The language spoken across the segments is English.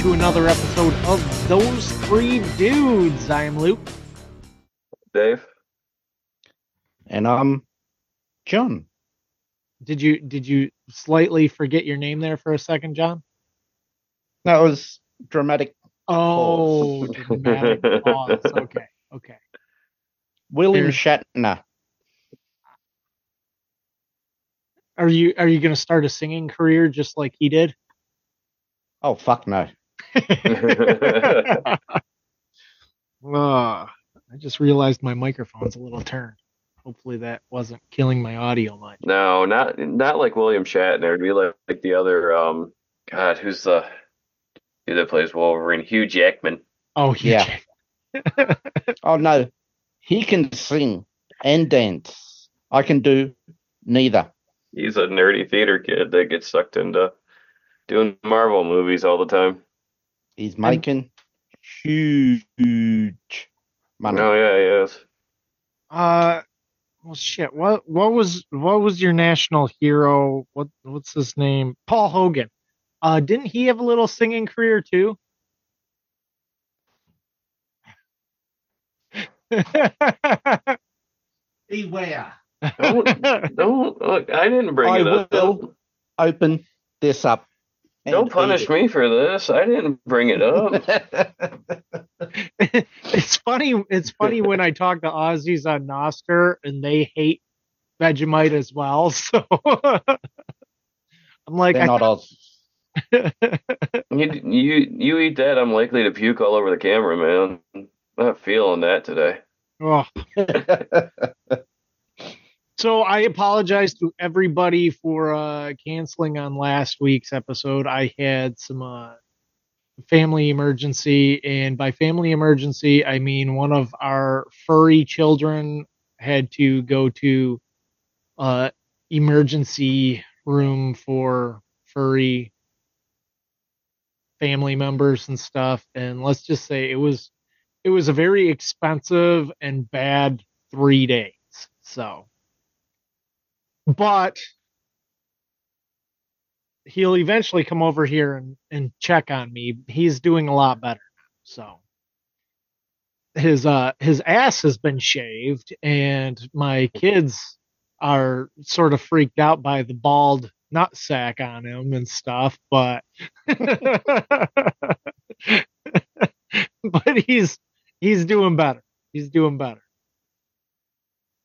to another episode of Those Three Dudes. I am Luke. Dave. And I'm John. Did you did you slightly forget your name there for a second, John? That was dramatic. Oh, dramatic pause. Okay, okay. William Here. Shatner. Are you are you going to start a singing career just like he did? Oh fuck no. Ah, I just realized my microphone's a little turned. Hopefully that wasn't killing my audio much. no, not not like William Shatner. It'd be like, like the other um God, who's the dude that plays Wolverine? Hugh Jackman. Oh Yeah. Oh no. He can sing and dance. I can do neither. He's a nerdy theater kid that gets sucked into doing Marvel movies all the time. He's making huge money. Oh yeah, he is. Uh, well, shit. What what was what was your national hero? What what's his name? Paul Hogan. Uh, didn't he have a little singing career too? Beware. Don't don't look, I didn't bring I it up. will. Open this up. And Don't punish me for this. I didn't bring it up. it's funny. It's funny when I talk to Aussies on Nostr and they hate Vegemite as well. So I'm like, They're I, not Oz. You you you eat that, I'm likely to puke all over the camera, man. I'm not feeling that today. oh. So I apologize to everybody for uh, canceling on last week's episode. I had some uh, family emergency, and by family emergency, I mean one of our furry children had to go to uh, emergency room for furry family members and stuff. And let's just say it was it was a very expensive and bad three days. So but he'll eventually come over here and, and check on me. He's doing a lot better now. So his uh his ass has been shaved and my kids are sort of freaked out by the bald nut sack on him and stuff, but but he's he's doing better. He's doing better.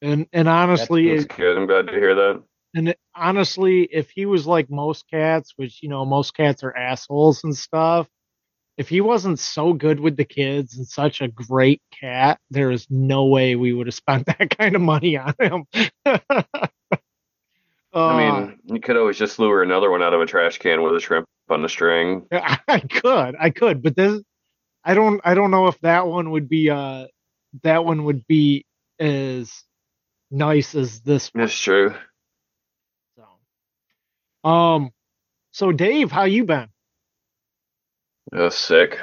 And and honestly, That's good. I'm glad to hear that. and it- honestly, if he was like most cats, which you know most cats are assholes and stuff, if he wasn't so good with the kids and such a great cat, there is no way we would have spent that kind of money on him. Uh, I mean, you could always just lure another one out of a trash can with a shrimp on the string. I could, I could, but this, I don't, I don't know if that one would be, uh, that one would be as nice as this one. It's true. So, um, so Dave, how you been? I sick.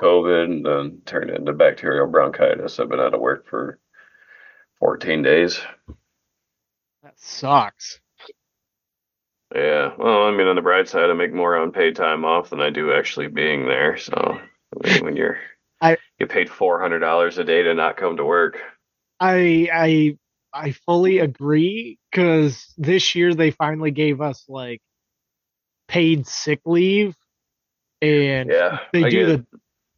COVID and then turned into bacterial bronchitis. I've been out of work for 14 days. That sucks. Yeah. Well, I mean, on the bright side, I make more on paid time off than I do actually being there. So I mean, when you're I- get paid four hundred dollars a day to not come to work. I I I fully agree because this year they finally gave us like paid sick leave, and Yeah. they I do the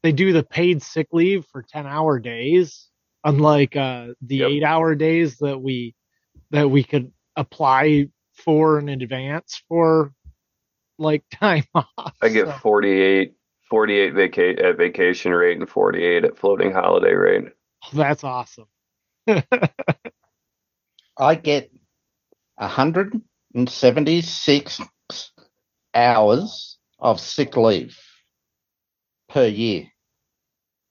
they do the paid sick leave for ten hour days, unlike uh, the Yep. eight hour days that we that we could apply for in advance for like time off. I get So, 48, 48 vaca- at vacation rate and 48 at floating holiday rate. that's awesome. I get 176 hours of sick leave per year.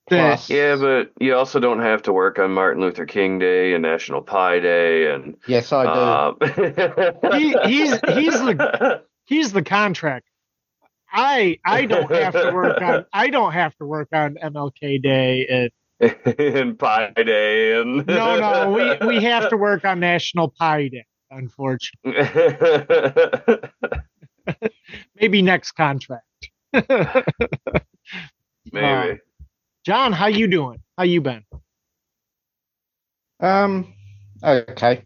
Plus, Yeah, but you also don't have to work on Martin Luther King Day and National Pie Day and yes, I do. um, He- he's- he's the- He's the contract. I I don't have to work on I don't have to work on MLK Day and and Pie Day and no no we we have to work on National Pie Day unfortunately maybe next contract Maybe. John, how you doing? How you been? Um, okay.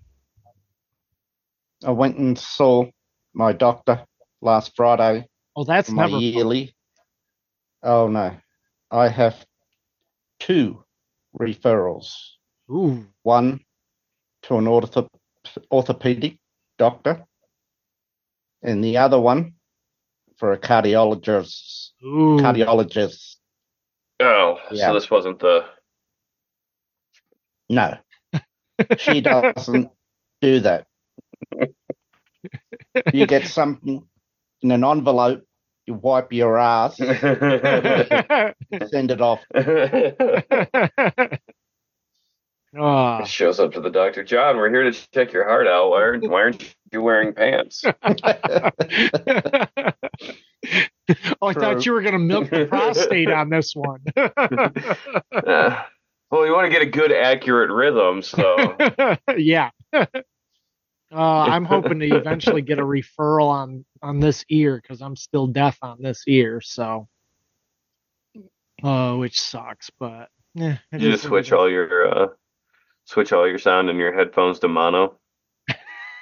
I went and saw my doctor last Friday Oh, that's for my never fun. yearly. Oh no, I have two referrals. Ooh, One to an ortho- orthopedic doctor, and the other one for a cardiologist. ooh. Cardiologist. Oh, Yeah. so this wasn't the. No, she doesn't do that. You get something in an envelope, you wipe your ass, send it off. Ah, Shows up to the doctor. John, we're here to check your heart out. Why aren't, why aren't you wearing pants? oh, I thought you were gonna milk the prostate on this one. Uh, well, you want to get a good, accurate rhythm, so. yeah. Uh, I'm hoping to eventually get a referral on on this ear because I'm still deaf on this ear. So, uh, which sucks, but yeah. You just switch all your uh, switch all your sound in your headphones to mono,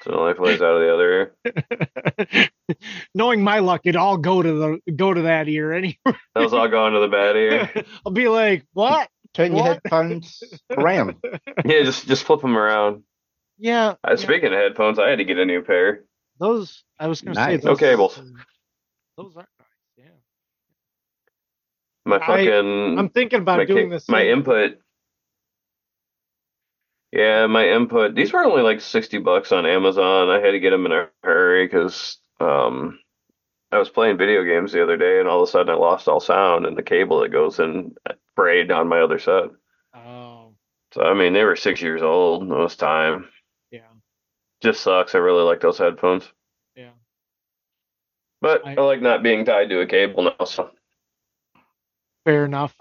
so it only plays out of the other ear. Knowing my luck, it all go to the go to that ear anyway. Those all go into the bad ear. I'll be like, what? Turn your headphones around. Yeah, just just flip them around. Yeah. Uh, yeah. speaking of headphones, I had to get a new pair. Those I was gonna say those, No cables. Those are nice. Yeah. My fucking I'm thinking about my, doing this. my input. Yeah, my input. These were only like sixty bucks on Amazon. I had to get them in a hurry because um, I was playing video games the other day, and all of a sudden I lost all sound, and the cable that goes in frayed on my other set. Oh, So I mean, they were six years old. It was time. Just sucks. I really like those headphones, yeah. but I- I like not being tied to a cable now. So Fair enough.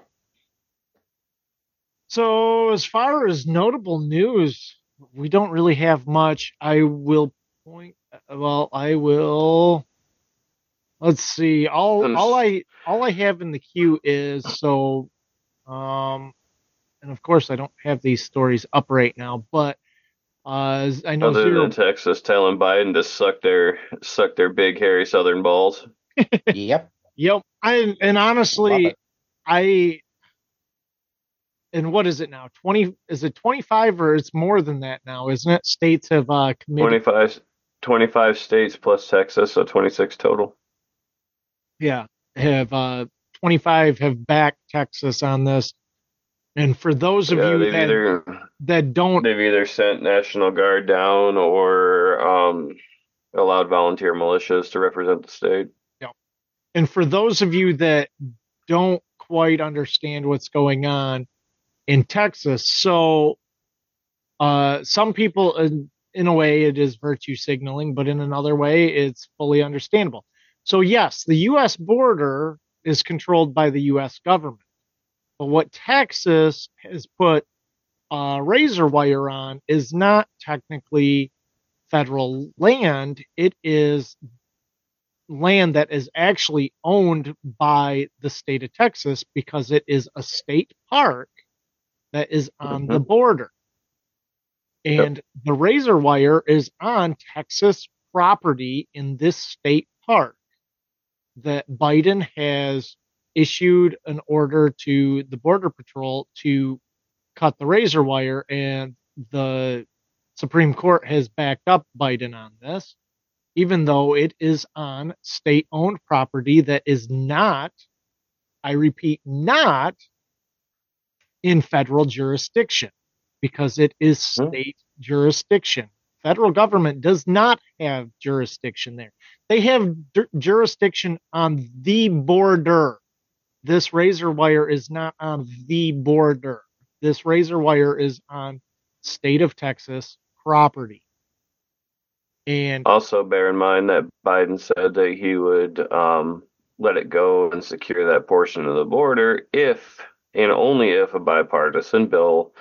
So, as far as notable news, we don't really have much. I will point. Well, I will. Let's see. All all I all I have in the queue is so, um, and of course I don't have these stories up right now, but uh, I know other zero. than Texas telling Biden to suck their suck their big hairy southern balls. yep. Yep. I and honestly. I and what is it now? Twenty? Is it twenty five or it's more than that now? Isn't it? States have uh committed. 25, 25 states plus Texas, so 26 total. Yeah, have uh twenty five have backed Texas on this. And for those of Yeah, you that either that don't, they've either sent National Guard down or um, allowed volunteer militias to represent the state. and for those of you that don't quite understand what's going on in Texas, so uh, some people, in, in a way, it is virtue signaling, but in another way, it's fully understandable. So, yes, the U.S. border is controlled by the U.S. government, but what Texas has put uh, razor wire on is not technically federal land; it is land that is actually owned by the state of Texas because it is a state park that is on the border. And the razor wire is on Texas property in this state park that Biden has issued an order to the Border Patrol to cut the razor wire, and the Supreme Court has backed up Biden on this even though it is on state owned property that is not, I repeat, not in federal jurisdiction because it is Hmm. state jurisdiction. Federal government does not have jurisdiction there. They have ju- jurisdiction on the border. This razor wire is not on the border. This razor wire is on state of Texas property. And Also, bear in mind that Biden said that he would um, let it go and secure that portion of the border if and only if a bipartisan bill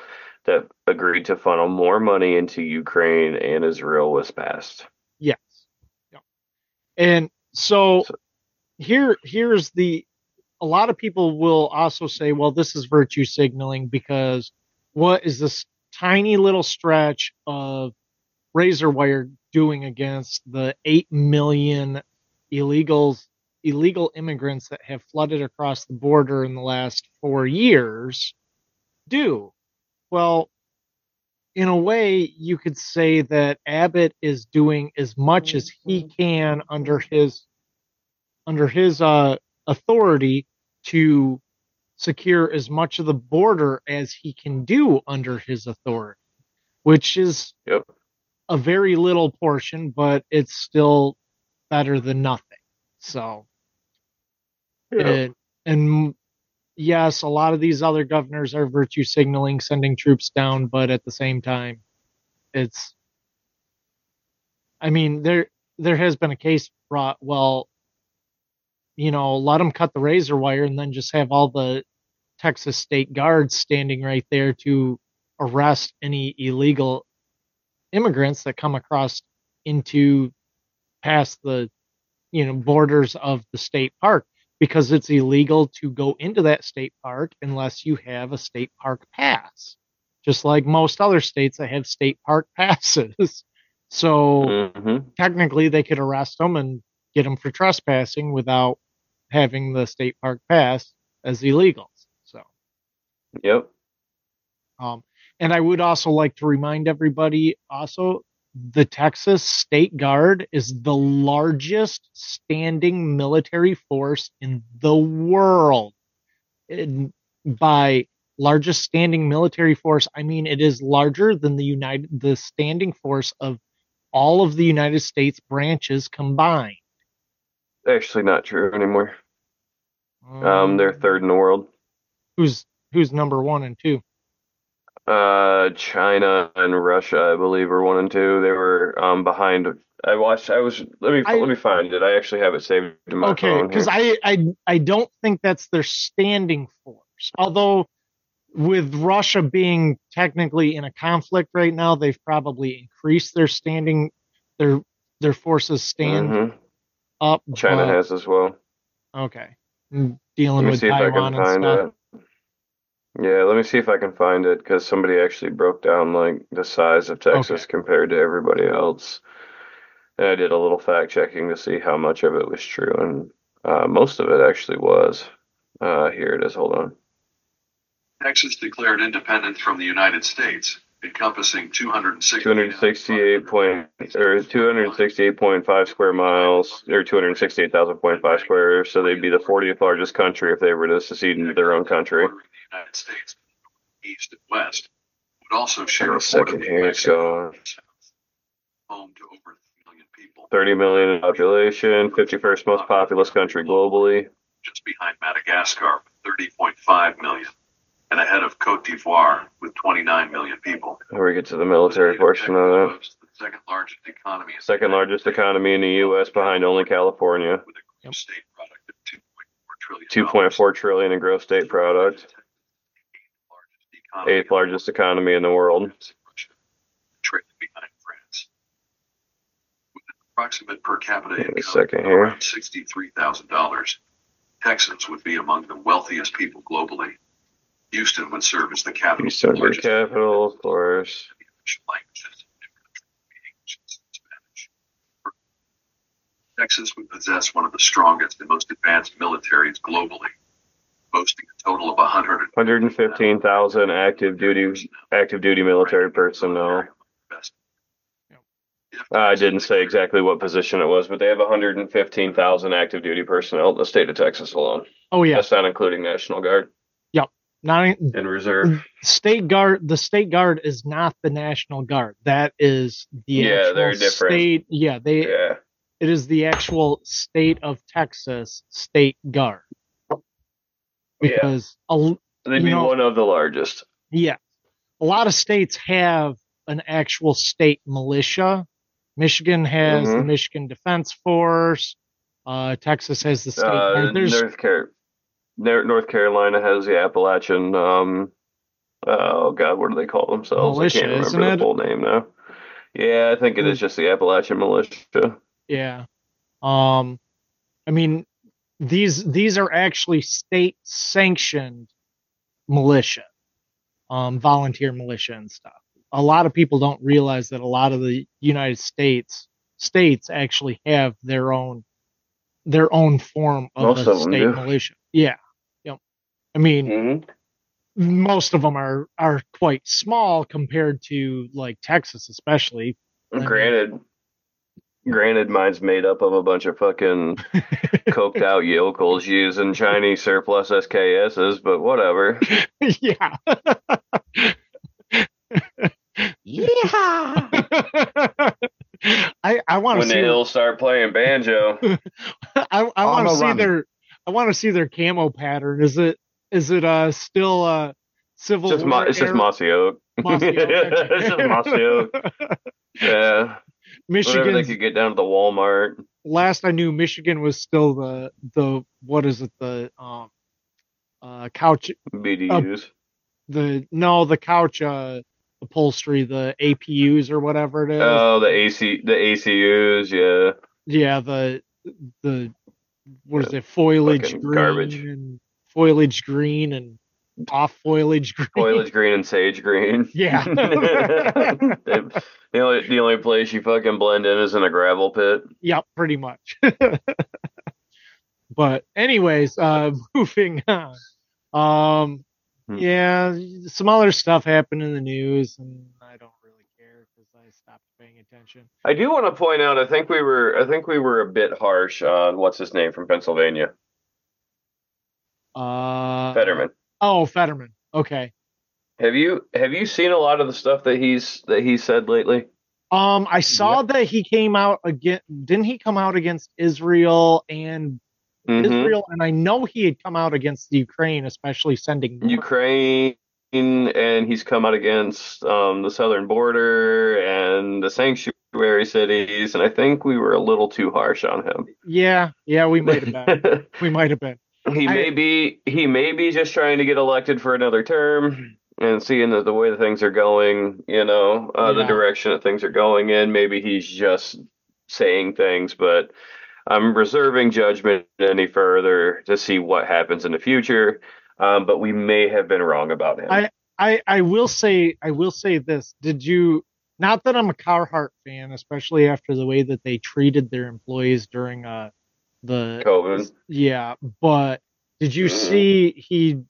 that agreed to funnel more money into Ukraine and Israel was passed. Yes. Yeah. And so, So- here here's the a lot of people will also say, well, this is virtue signaling because what is this tiny little stretch of razor wire doing against the 8 million illegals illegal immigrants that have flooded across the border in the last 4 years do? Well in a way you could say that Abbott is doing as much as he can under his under his uh, authority to secure as much of the border as he can do under his authority, which is Yep. a very little portion, but it's still better than nothing. So, Yeah. it- and yes, a lot of these other governors are virtue signaling, sending troops down, but at the same time, it's. I mean, there there has been a case brought. Well, you know, let them cut the razor wire and then just have all the Texas state guards standing right there to arrest any illegal immigrants that come across into past the you know borders of the state park because it's illegal to go into that state park unless you have a state park pass just like most other states that have state park passes. So hmm technically they could arrest them and get them for trespassing without having the state park pass as illegals so Yep. um, and I would also like to remind everybody also the Texas State Guard is the largest standing military force in the world. And by largest standing military force, I mean it is larger than the United the standing force of all of the United States branches combined. Actually, not true anymore. Um, they're third in the world. Who's who's number one and two? Uh, China and Russia, I believe, are one and two. They were um behind. I watched. I was. Let me I- let me find it. I actually have it saved in my okay phone. because. I, I i don't think that's their standing force although with russia being technically in a conflict right now they've probably increased their standing their their forces stand Mhm. Up China but- has as well. okay Mm, dealing with see if I taiwan and stuff it. Yeah, let me see if I can find it because somebody actually broke down like the size of Texas compared to everybody else. And I did a little fact checking to see how much of it was true, and uh, most of it actually was. Uh, here it is. Hold on. Texas declared independence from the United States, encompassing 260 Two hundred sixty-eight point or two hundred sixty-eight point five square miles or two hundred sixty-eight thousand point five square. So they'd be the fortieth largest country if they were to secede into their own country. The United States, east and west, would also share a second here. It's going. home to over 3 million people, 30 million in population, 51st most populous country globally. just behind Madagascar with 30.5 million, and ahead of Cote d'Ivoire with 29 million people. Here we get to the military portion of that. Boasts The second largest economy. in Second the largest economy in the U.S. behind only California. With a gross state product of 2.4 trillion. 2.4 trillion in gross state product. Eighth largest economy in the world. Trailing behind France. With an approximate per capita Give me a income second of here. around $63,000, Texans would be among the wealthiest people globally. Houston would serve as the capital. Houston, the capital, of course. Languages in the country being English and Spanish. Texas would possess one of the strongest and most advanced militaries globally, boasting a total of 100 115,000 active duty active duty military personnel. I didn't say exactly what position it was, but they have 115,000 active duty personnel in the state of Texas alone. oh yeah That's not including National Guard not in- and Reserve. state guard the state guard is not the national guard that is the Yeah, actual they're different. state yeah they Yeah. it is the actual state of texas state guard Yeah. because a l- They'd be know- one of the largest. yeah a lot of states have an actual state militia michigan has the Mhm. michigan defense force uh, texas has the state Uh, North, Car- North Carolina has the Appalachian. Um, oh God, what do they call themselves? Militia, I can't remember it? the full name now. Yeah, I think it is just the Appalachian Militia. Yeah. Um I mean these these are actually state sanctioned militia, um, volunteer militia and stuff. A lot of people don't realize that a lot of the United States states actually have their own their own form of Most a of state do. militia. Yeah. I mean, Mhm. most of them are are quite small compared to like Texas, especially. mean- Granted, granted, mine's made up of a bunch of fucking coked out yokels using Chinese surplus SKSs, but whatever. yeah. Yeah. I I want to see When the see. start playing banjo, I I want to see runner. their. I want to see their camo pattern. Is it is it uh still uh civil just war it's just mossy oak. Mossy Oak, it's just mossy oak. Yeah, whatever they Michigan. could get down to the Walmart. Last I knew, Michigan was still the the what is it the um uh couch BDUs. the no the couch uh upholstery the APUs or whatever it is. oh, the AC, the ACUs. Yeah, yeah, the the what is it foliage green garbage. and foliage green and off foliage green. foliage green and sage green. Yeah. the only the only place you fucking blend in is in a gravel pit. Yep, pretty much. but anyways, uh moving on. Um Hmm. yeah, some other stuff happened in the news and I don't really care because I stopped paying attention. I do want to point out. I think we were. I think we were a bit harsh on what's his name from Pennsylvania, Uh Fetterman. Oh, Fetterman. Okay. Have you have you seen a lot of the stuff that he's that he said lately? Um I saw that he came out again didn't he come out against Israel and Mhm. Israel and I know he had come out against the Ukraine, especially sending Ukraine, and he's come out against um, the southern border and the sanctuary cities, and I think we were a little too harsh on him. Yeah, yeah, we might have been. we might have been. He I- may be he may be just trying to get elected for another term and seeing that the way that things are going you know uh, the direction that things are going in. Maybe he's just saying things but i'm reserving judgment any further to see what happens in the future. Um, but we may have been wrong about him. I- I I will say I will say this. Did you not that I'm a Carhartt fan, especially after the way that they treated their employees during uh the COVID. yeah, but did you Mhm. see he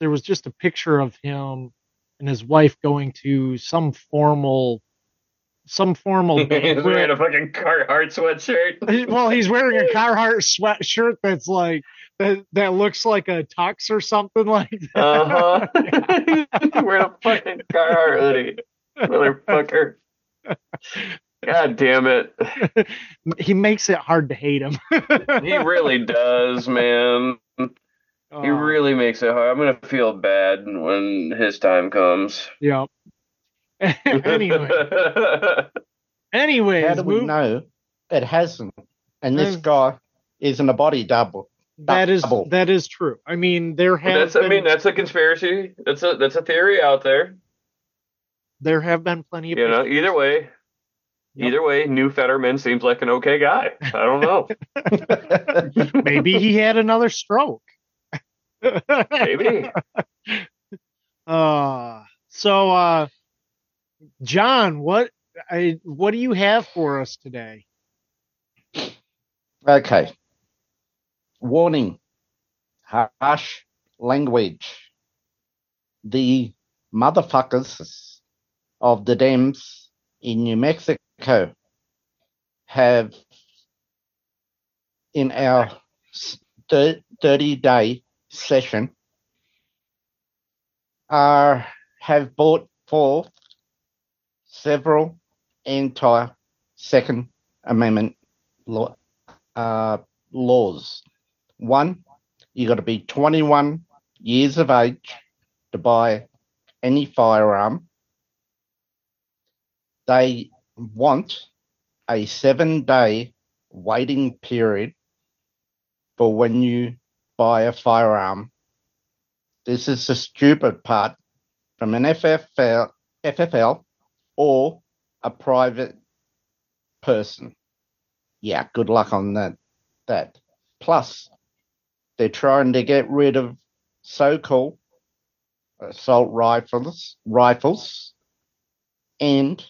there was just a picture of him and his wife going to some formal some formal he's wearing a fucking Carhartt sweatshirt well, he's wearing a Carhartt sweatshirt that's like that that looks like a tux or something like that. Uh-huh. wearing a fucking Carhartt hoodie. Motherfucker. God damn it. he makes it hard to hate him. He really does, man. He Uh, really makes it hard. I'm gonna feel bad when his time comes. Yep. anyway, anyways, How do we move- know it hasn't? And this Uh, guy isn't a body double. that is double. that is true. I mean, there have that's been, I mean that's a conspiracy. That's a that's a theory out there. there have been plenty of You know, either way. Yep. Either way, new Fetterman seems like an okay guy. I don't know. Maybe he had another stroke. Maybe. Uh, so, uh, John, what I what do you have for us today? okay. Warning. Harsh language. The motherfuckers of the Dems in New Mexico have, in our 30 day session, are, have brought forth several anti Second Amendment law, uh, laws. One, you got to be 21 years of age to buy any firearm. They want a seven day waiting period for when you buy a firearm. This is the stupid part from an FFL, FFL or a private person. Yeah, good luck on that. That plus they're trying to get rid of so-called assault rifles, rifles, and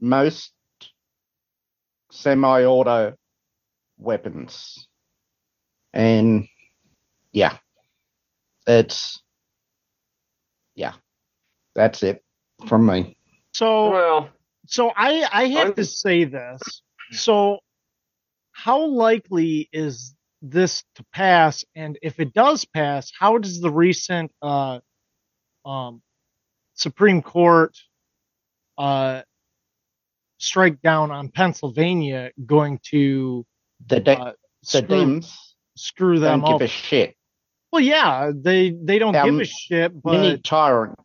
most semi-auto weapons. And yeah, it's yeah, that's it from me. So Well, so I I have I'm- to say this. So how likely is this to pass? And if it does pass, how does the recent uh um Supreme Court uh strike down on Pennsylvania going to The de- uh, the screw, Dems screw them don't give a shit. well, yeah, they they don't give Um, a shit, Mini but tyrant.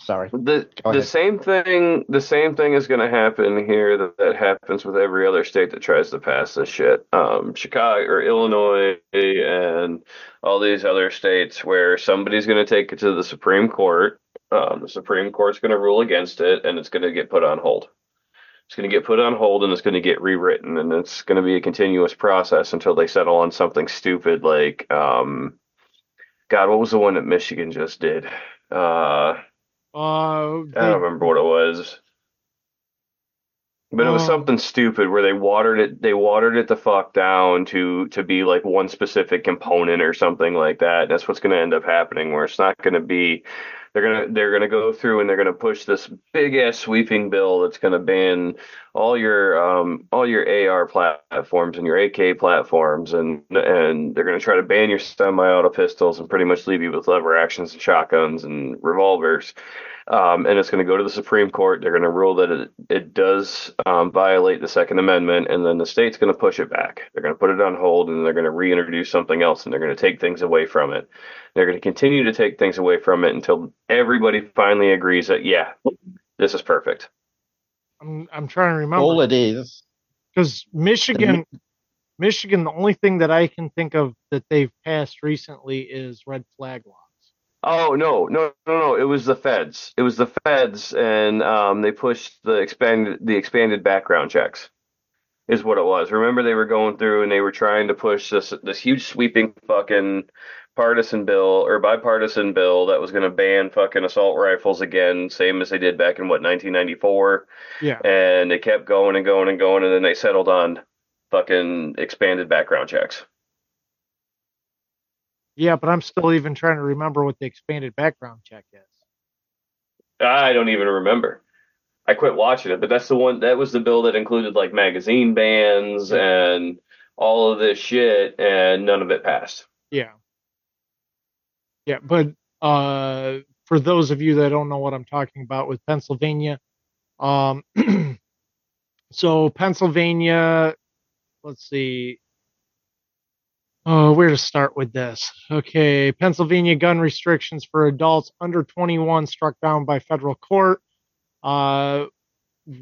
Sorry. the Go the ahead. same thing the same thing is going to happen here that, that happens with every other state that tries to pass this shit. Um, Chicago or Illinois and all these other states where somebody's going to take it to the Supreme Court. Um, the Supreme Court's going to rule against it, and it's going to get put on hold. It's going to get put on hold, and it's going to get rewritten, and it's going to be a continuous process until they settle on something stupid like, um, God, what was the one that Michigan just did? Uh, uh, I don't remember what it was. But it was Um, something stupid where they watered it they watered it the fuck down to to be like one specific component or something like that. And that's what's gonna end up happening where it's not gonna be they're gonna they're gonna go through and they're gonna push this big ass sweeping bill that's gonna ban all your um all your AR platforms and your AK platforms and and they're gonna try to ban your semi-auto pistols and pretty much leave you with lever actions and shotguns and revolvers um, and it's going to go to the Supreme Court. They're going to rule that it, it does um, violate the Second Amendment, and then the state's going to push it back. They're going to put it on hold, and they're going to reintroduce something else, and they're going to take things away from it. They're going to continue to take things away from it until everybody finally agrees that yeah, this is perfect. I'm I'm trying to remember. All it is, because Michigan, Michigan, the only thing that I can think of that they've passed recently is red flag laws. Oh no, no, no, no! It was the feds. It was the feds, and um, they pushed the expanded the expanded background checks. Is what it was. Remember, they were going through and they were trying to push this this huge sweeping fucking partisan bill or bipartisan bill that was going to ban fucking assault rifles again, same as they did back in what 1994. Yeah, And they kept going and going and going, and then they settled on fucking expanded background checks. Yeah, but I'm still even trying to remember what the expanded background check is. I don't even remember. I quit watching it, but that's the one that was the bill that included like magazine bans and all of this shit, and none of it passed. Yeah, yeah, but uh, for those of you that don't know what I'm talking about with Pennsylvania, um, so Pennsylvania, let's see. Oh, where to start with this? Okay, Pennsylvania gun restrictions for adults under 21 struck down by federal court. Uh,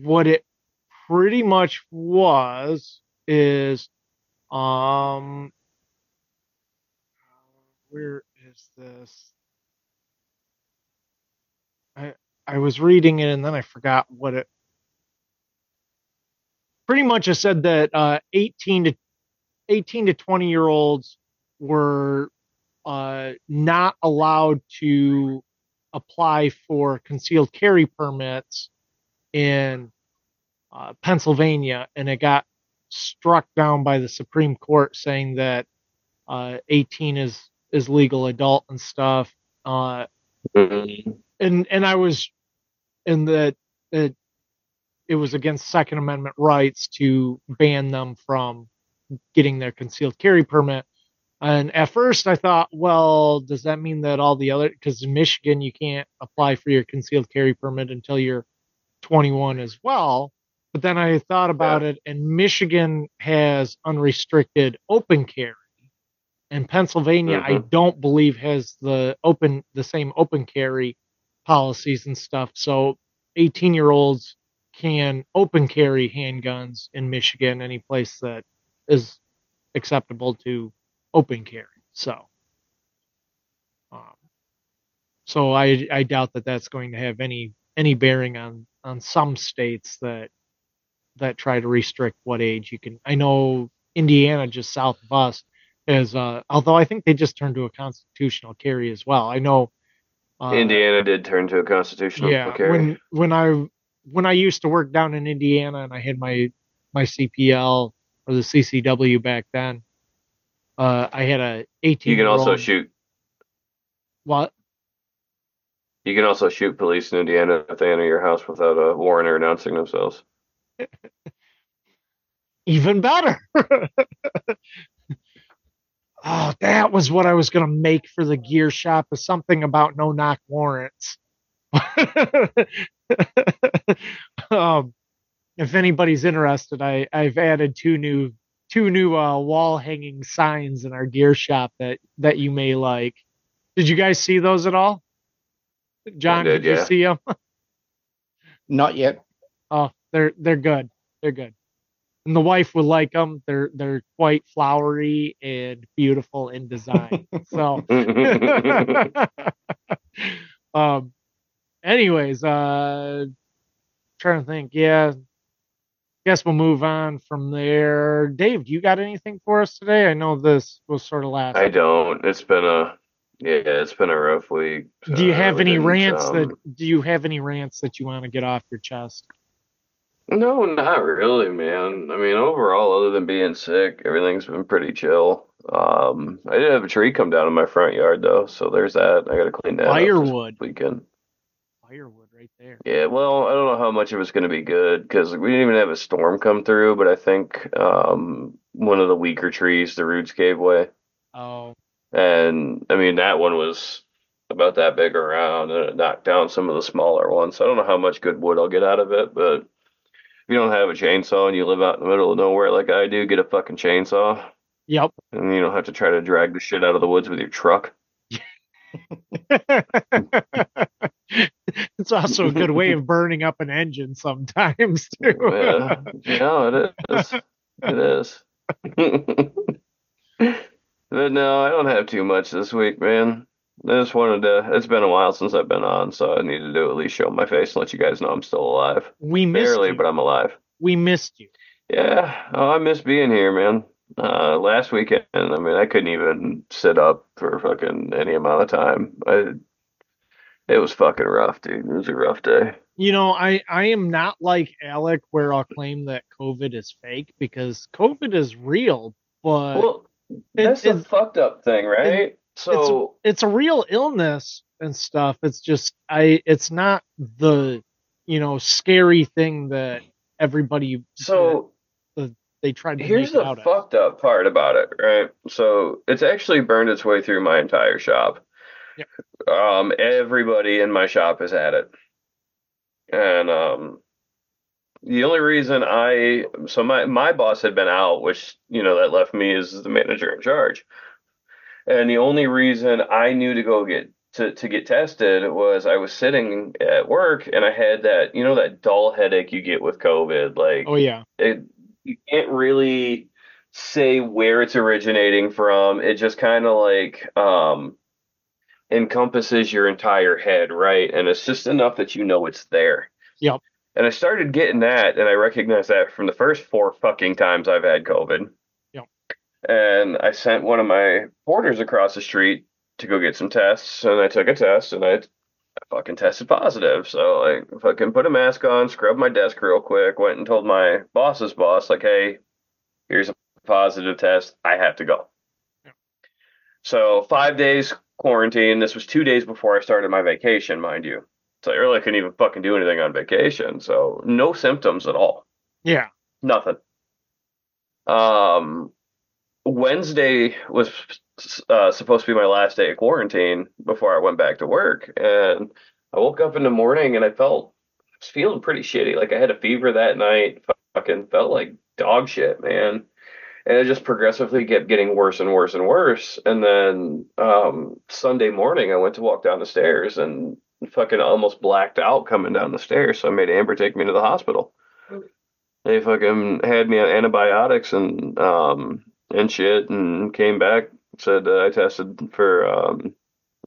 what it pretty much was is, um, where is this? I I was reading it and then I forgot what it. Pretty much, it said that uh, 18 to 18 to 20 year olds were uh, not allowed to apply for concealed carry permits in uh, Pennsylvania, and it got struck down by the Supreme Court, saying that uh, 18 is is legal adult and stuff. Uh, Mhm. and and I was in that it it was against Second Amendment rights to ban them from getting their concealed carry permit. And at first I thought, well, does that mean that all the other because in Michigan you can't apply for your concealed carry permit until you're 21 as well. But then I thought about it, and Michigan has unrestricted open carry, and Pennsylvania I Mhm. don't believe has the open the same open carry policies and stuff. So 18 year olds can open carry handguns in Michigan, any place that is acceptable to open carry. So, um, so I I doubt that that's going to have any any bearing on on some states that that try to restrict what age you can. I know Indiana, just south of us, is uh, although I think they just turned to a constitutional carry as well. I know uh, Indiana did turn to a constitutional yeah, carry. When when I when I used to work down in Indiana and I had my my CPL or the CCW back then, uh, I had a 18. You can also shoot. What? You can also shoot police in Indiana if they enter your house without a warrant or announcing themselves. Even better. oh, that was what I was going to make for the gear shop is something about no knock warrants. um, if anybody's interested, I, I've added two new two new uh, wall hanging signs in our gear shop that that you may like. Did you guys see those at all? John, did, did yeah. you see them? Not yet. Oh, they're they're good. They're good. And the wife would like them. They're they're quite flowery and beautiful in design. so, um, anyways, uh, trying to think. Yeah, guess we'll move on from there. Dave, do you got anything for us today? I know this was sort of last. I don't. It's been a yeah, it's been a rough week. Do you have any rants um, that do you have any rants that you want to get off your chest? No, not really, man. I mean, overall, other than being sick, everything's been pretty chill. Um, I did have a tree come down in my front yard though, so there's that. I got to clean that firewood weekend. Firewood right there. Yeah, well, I don't know how much of it's going to be good because we didn't even have a storm come through, but I think um, one of the weaker trees, the roots gave way. Oh. And I mean, that one was about that big around and it knocked down some of the smaller ones. So I don't know how much good wood I'll get out of it, but if you don't have a chainsaw and you live out in the middle of nowhere like I do, get a fucking chainsaw. Yep. And you don't have to try to drag the shit out of the woods with your truck. it's also a good way of burning up an engine sometimes too. yeah, no, it is. It is. but no, I don't have too much this week, man. I just wanted to. It's been a while since I've been on, so I needed to at least show my face and let you guys know I'm still alive. We missed barely, you. but I'm alive. We missed you. Yeah. Oh, I miss being here, man. Uh, last weekend, I mean, I couldn't even sit up for fucking any amount of time. I, it was fucking rough, dude. It was a rough day. You know, I I am not like Alec, where I'll claim that COVID is fake because COVID is real, but well, that's it, the fucked up thing, right? It, so it's, it's a real illness and stuff. It's just I, it's not the you know scary thing that everybody so they tried to Here's the fucked up part about it, right? So it's actually burned its way through my entire shop. Yep. Um, everybody in my shop has had it. And um the only reason I so my my boss had been out, which you know that left me as the manager in charge. And the only reason I knew to go get to, to get tested was I was sitting at work and I had that you know that dull headache you get with COVID like oh yeah it you can't really say where it's originating from. It just kind of like um, encompasses your entire head, right? And it's just enough that you know it's there. Yep. And I started getting that, and I recognized that from the first four fucking times I've had COVID. Yep. And I sent one of my porters across the street to go get some tests, and I took a test, and I I fucking tested positive. So like fucking put a mask on, scrubbed my desk real quick, went and told my boss's boss, like, hey, here's a positive test. I have to go. So five days quarantine. This was two days before I started my vacation, mind you. So I really couldn't even fucking do anything on vacation. So no symptoms at all. Yeah. Nothing. Um Wednesday was uh, supposed to be my last day of quarantine before I went back to work, and I woke up in the morning and I felt I was feeling pretty shitty. Like I had a fever that night. Fucking felt like dog shit, man. And it just progressively kept getting worse and worse and worse. And then um, Sunday morning, I went to walk down the stairs and fucking almost blacked out coming down the stairs. So I made Amber take me to the hospital. They fucking had me on antibiotics and um, and shit, and came back said uh, I tested for um,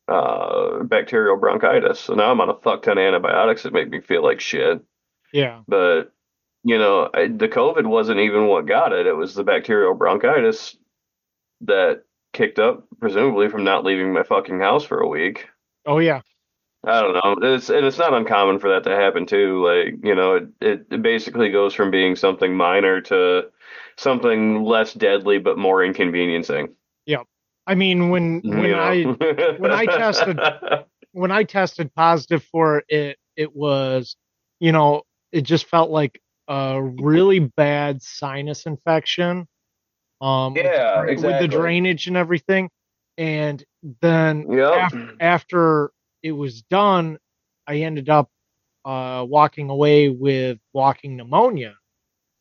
uh, bacterial bronchitis. So now I'm on a fuck ton of antibiotics that make me feel like shit. Yeah. But you know, I, the COVID wasn't even what got it. It was the bacterial bronchitis that kicked up, presumably from not leaving my fucking house for a week. Oh yeah. I don't know. It's and it's not uncommon for that to happen too. Like you know, it, it, it basically goes from being something minor to something less deadly but more inconveniencing. Yeah, I mean, when when you know? I when I tested- when I tested positive for it, it was, you know, it just felt like a really bad sinus infection. Um, with the Yeah, with exactly. the drainage and everything, and then Yep. af- after it was done, I ended up uh, walking away with walking pneumonia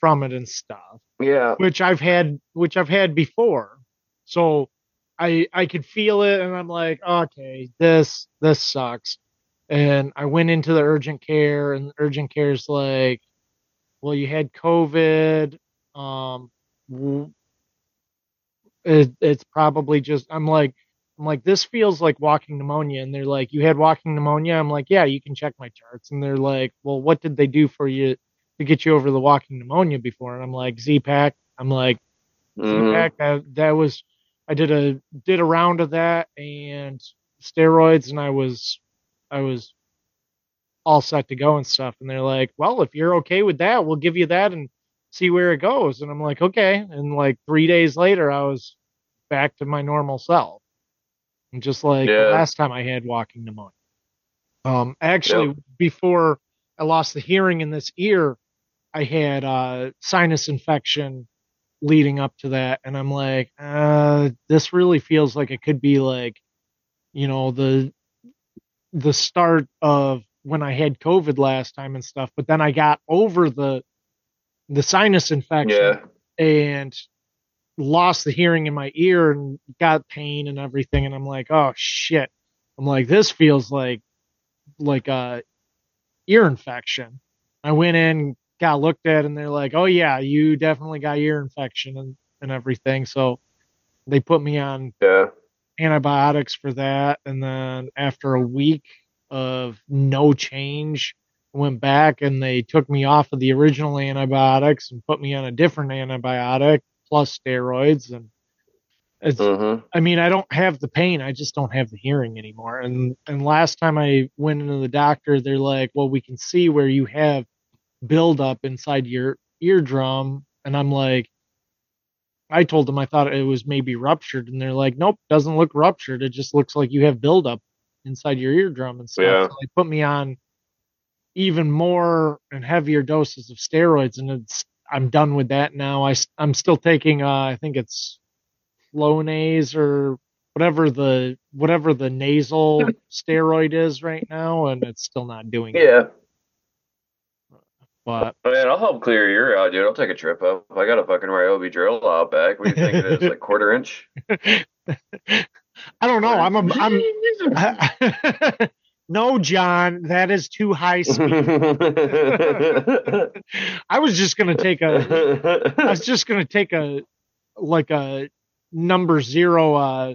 from it and stuff Yeah. which I've had which I've had before. So I I could feel it and I'm like, okay, this this sucks. And I went into the urgent care and the urgent care's like, well, you had COVID. Um it, it's probably just I'm like I'm like, this feels like walking pneumonia. And they're like, you had walking pneumonia? I'm like, yeah, you can check my charts. And they're like, well, what did they do for you to get you over the walking pneumonia before? And I'm like, Z-Pak. I'm like, Mhm. Z-Pak. That, that was, I did a, did a round of that and steroids and I was, I was all set to go and stuff. And they're like, well, if you're okay with that, we'll give you that and see where it goes. And I'm like, okay. And like three days later, I was back to my normal self. And just like Yeah. the last time I had walking pneumonia. Um, actually, Yep. before I lost the hearing in this ear, I had uh, sinus infection leading up to that, and I'm like, uh, this really feels like it could be like, you know, the the start of when I had COVID last time and stuff. But then I got over the the sinus infection Yeah. and lost the hearing in my ear and got pain and everything and I'm like, "Oh shit." I'm like, "This feels like like a ear infection." I went in, got looked at and they're like, "Oh yeah, you definitely got ear infection and and everything." So they put me on Yeah. antibiotics for that and then after a week of no change. Went back and they took me off of the original antibiotics and put me on a different antibiotic plus steroids. And it's hmm I mean I don't have the pain. I just don't have the hearing anymore. And and last time I went into the doctor they're like well we can see where you have buildup inside your eardrum. And I'm like I told them I thought it was maybe ruptured, and they're like, "Nope, doesn't look ruptured. It just looks like you have buildup inside your eardrum and stuff." Yeah. So they put me on even more and heavier doses of steroids, and it's I'm done with that now. I I'm still taking uh, I think it's Flonase or whatever the whatever the nasal steroid is right now, and it's still not doing it. Yeah. But Man, I'll help clear your out, dude. I'll take a trip up. I got a fucking Ryobi drill out back. What do you think it is? Like quarter inch? I don't know. I'm a I'm no, John, that is too high speed. I was just gonna take a. I was just gonna take a like a number zero uh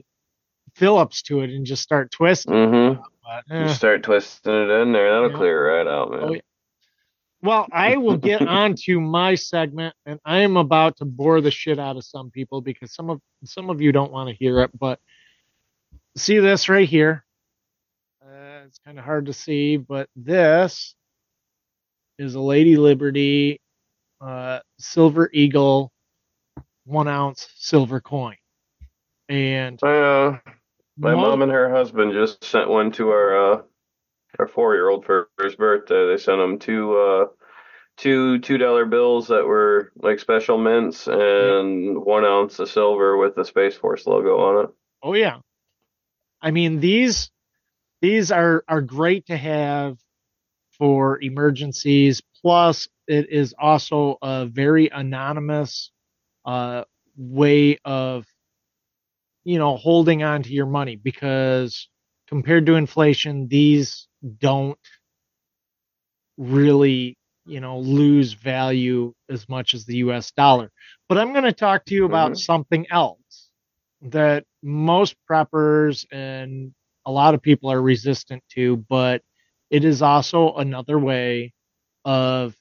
Phillips to it and just start twisting. mm-hmm. But, You eh. start twisting it in there. That'll Yeah. clear right out, man. Oh, yeah. Well, I will get on to my segment, and I am about to bore the shit out of some people because some of some of you don't want to hear it. But see this right here. Uh, it's kind of hard to see, but this is a Lady Liberty uh, Silver Eagle one ounce silver coin, and Uh, my mo- mom and her husband just sent one to our uh, our four year old for his birthday. They sent him two uh, two two dollar bills that were like special mints and one ounce of silver with the Space Force logo on it. Oh yeah. I mean these these are are great to have for emergencies. Plus it is also a very anonymous uh way of you know holding on to your money because compared to inflation these don't really you know lose value as much as the US dollar. But I'm going to talk to you about Mhm. something else that most preppers and a lot of people are resistant to, but it is also another way of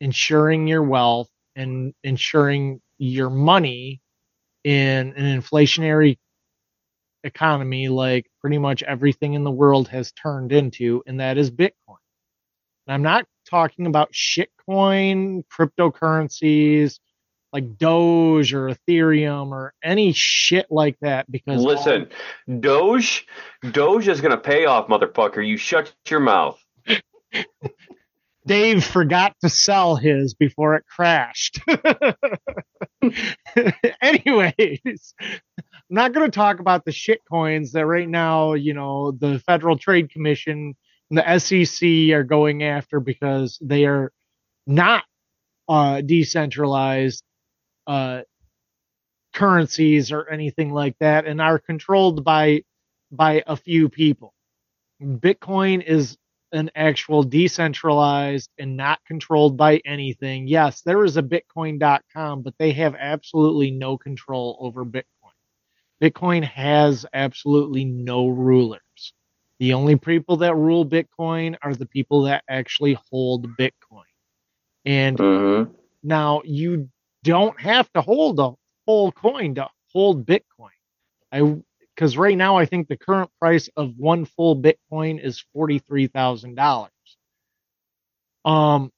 ensuring your wealth and ensuring your money in an inflationary economy like pretty much everything in the world has turned into, and that is Bitcoin. And I'm not talking about shitcoin, cryptocurrencies like Doge or Ethereum or any shit like that because Listen, Doge, Doge is gonna pay off, motherfucker. You shut your mouth. Dave forgot to sell his before it crashed. Anyways, I'm not going to talk about the shit coins that right now, you know, the Federal Trade Commission and the SEC are going after because they are not uh, decentralized uh, currencies or anything like that and are controlled by by a few people. Bitcoin is an actual decentralized and not controlled by anything. Yes, there is a bitcoin.com, but they have absolutely no control over Bitcoin. Bitcoin has absolutely no rulers. The only people that rule Bitcoin are the people that actually hold Bitcoin. And Mm-hmm. now you don't have to hold a whole coin to hold Bitcoin. I because right now I think the current price of one full Bitcoin is forty three thousand dollars. Um,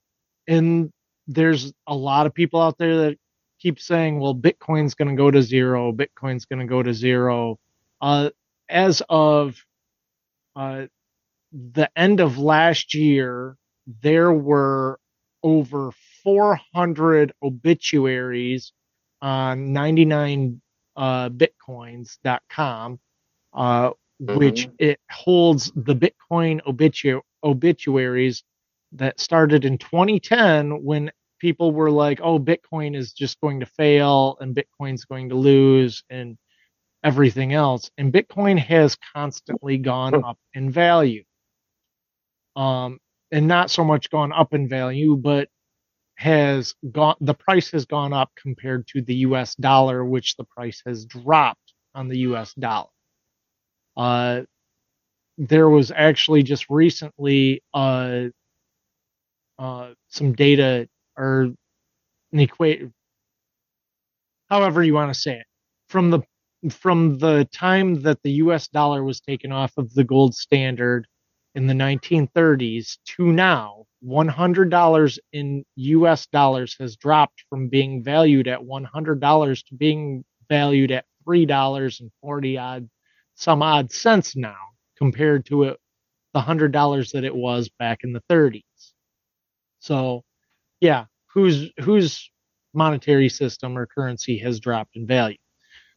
and there's a lot of people out there that keep saying, "Well, Bitcoin's going to go to zero. Bitcoin's going to go to zero. Uh, as of uh, the end of last year, there were over 400 obituaries on 99 uh, bitcoins.com, uh, which it holds the Bitcoin obitu- obituaries that started in 2010 when people were like, oh, Bitcoin is just going to fail and Bitcoin's going to lose and everything else. And Bitcoin has constantly gone up in value. Um, and not so much gone up in value, but has gone the price has gone up compared to the US dollar, which the price has dropped on the US dollar. Uh, there was actually just recently uh, uh, some data or an equate, however you want to say it, from the from the time that the U.S. dollar was taken off of the gold standard in the 1930s to now, $100 in U.S. dollars has dropped from being valued at $100 to being valued at three dollars and forty odd some odd cents now compared to it the hundred dollars that it was back in the 30s. So, yeah, whose whose monetary system or currency has dropped in value.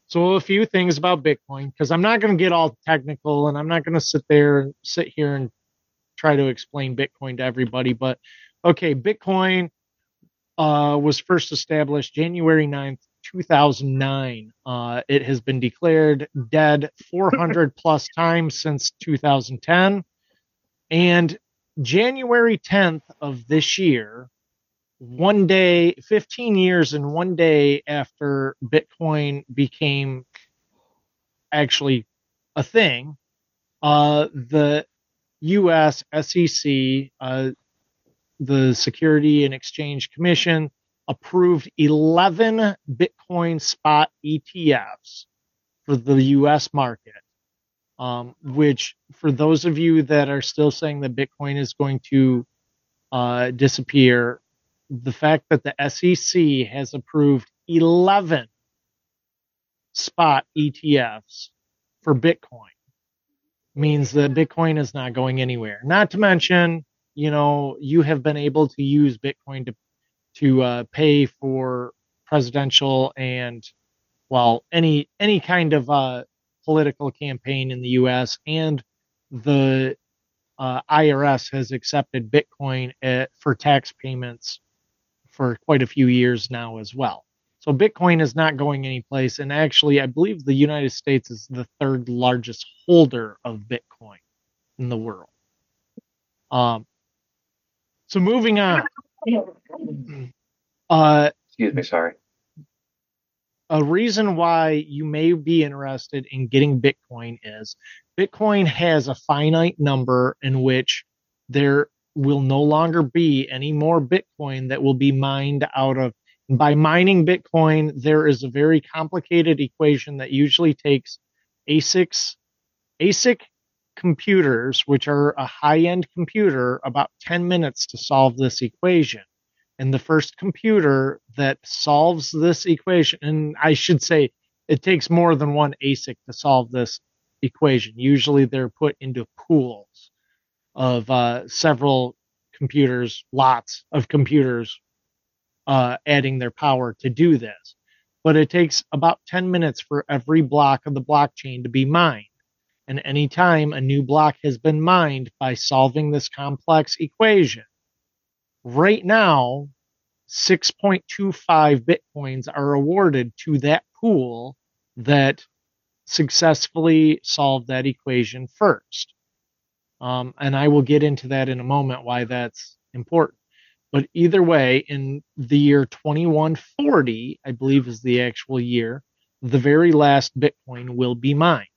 So a few things about Bitcoin because I'm not going to get all technical and I'm not going to sit there and sit here and try to explain Bitcoin to everybody. But okay, Bitcoin uh, was first established January 9th, 2009. Uh, it has been declared dead 400 plus times since 2010. And January 10th of this year, one day, 15 years and one day after Bitcoin became actually a thing, uh, the U.S. SEC, uh, the Security and Exchange Commission, approved 11 Bitcoin spot ETFs for the U.S. market. Um, which, for those of you that are still saying that Bitcoin is going to uh, disappear, the fact that the SEC has approved 11 spot ETFs for Bitcoin means that Bitcoin is not going anywhere. Not to mention, you know, you have been able to use Bitcoin to to uh, pay for presidential and well any any kind of uh, political campaign in the U.S. and the uh, IRS has accepted Bitcoin at, for tax payments for quite a few years now as well. So Bitcoin is not going anyplace. And actually, I believe the United States is the third largest holder of Bitcoin in the world. Um, so moving on. Uh, Excuse me, sorry. a reason why you may be interested in getting Bitcoin is Bitcoin has a finite number in which there will no longer be any more Bitcoin that will be mined out of By mining Bitcoin, there is a very complicated equation that usually takes ASICs, ASIC computers, which are a high end computer, about 10 minutes to solve this equation. And the first computer that solves this equation, and I should say it takes more than one ASIC to solve this equation. Usually they're put into pools of uh, several computers, lots of computers uh, adding their power to do this. But it takes about 10 minutes for every block of the blockchain to be mined. And anytime a new block has been mined by solving this complex equation, right now, 6.25 bitcoins are awarded to that pool that successfully solved that equation first. Um, and I will get into that in a moment why that's important. But either way, in the year 2140, I believe is the actual year, the very last Bitcoin will be mined.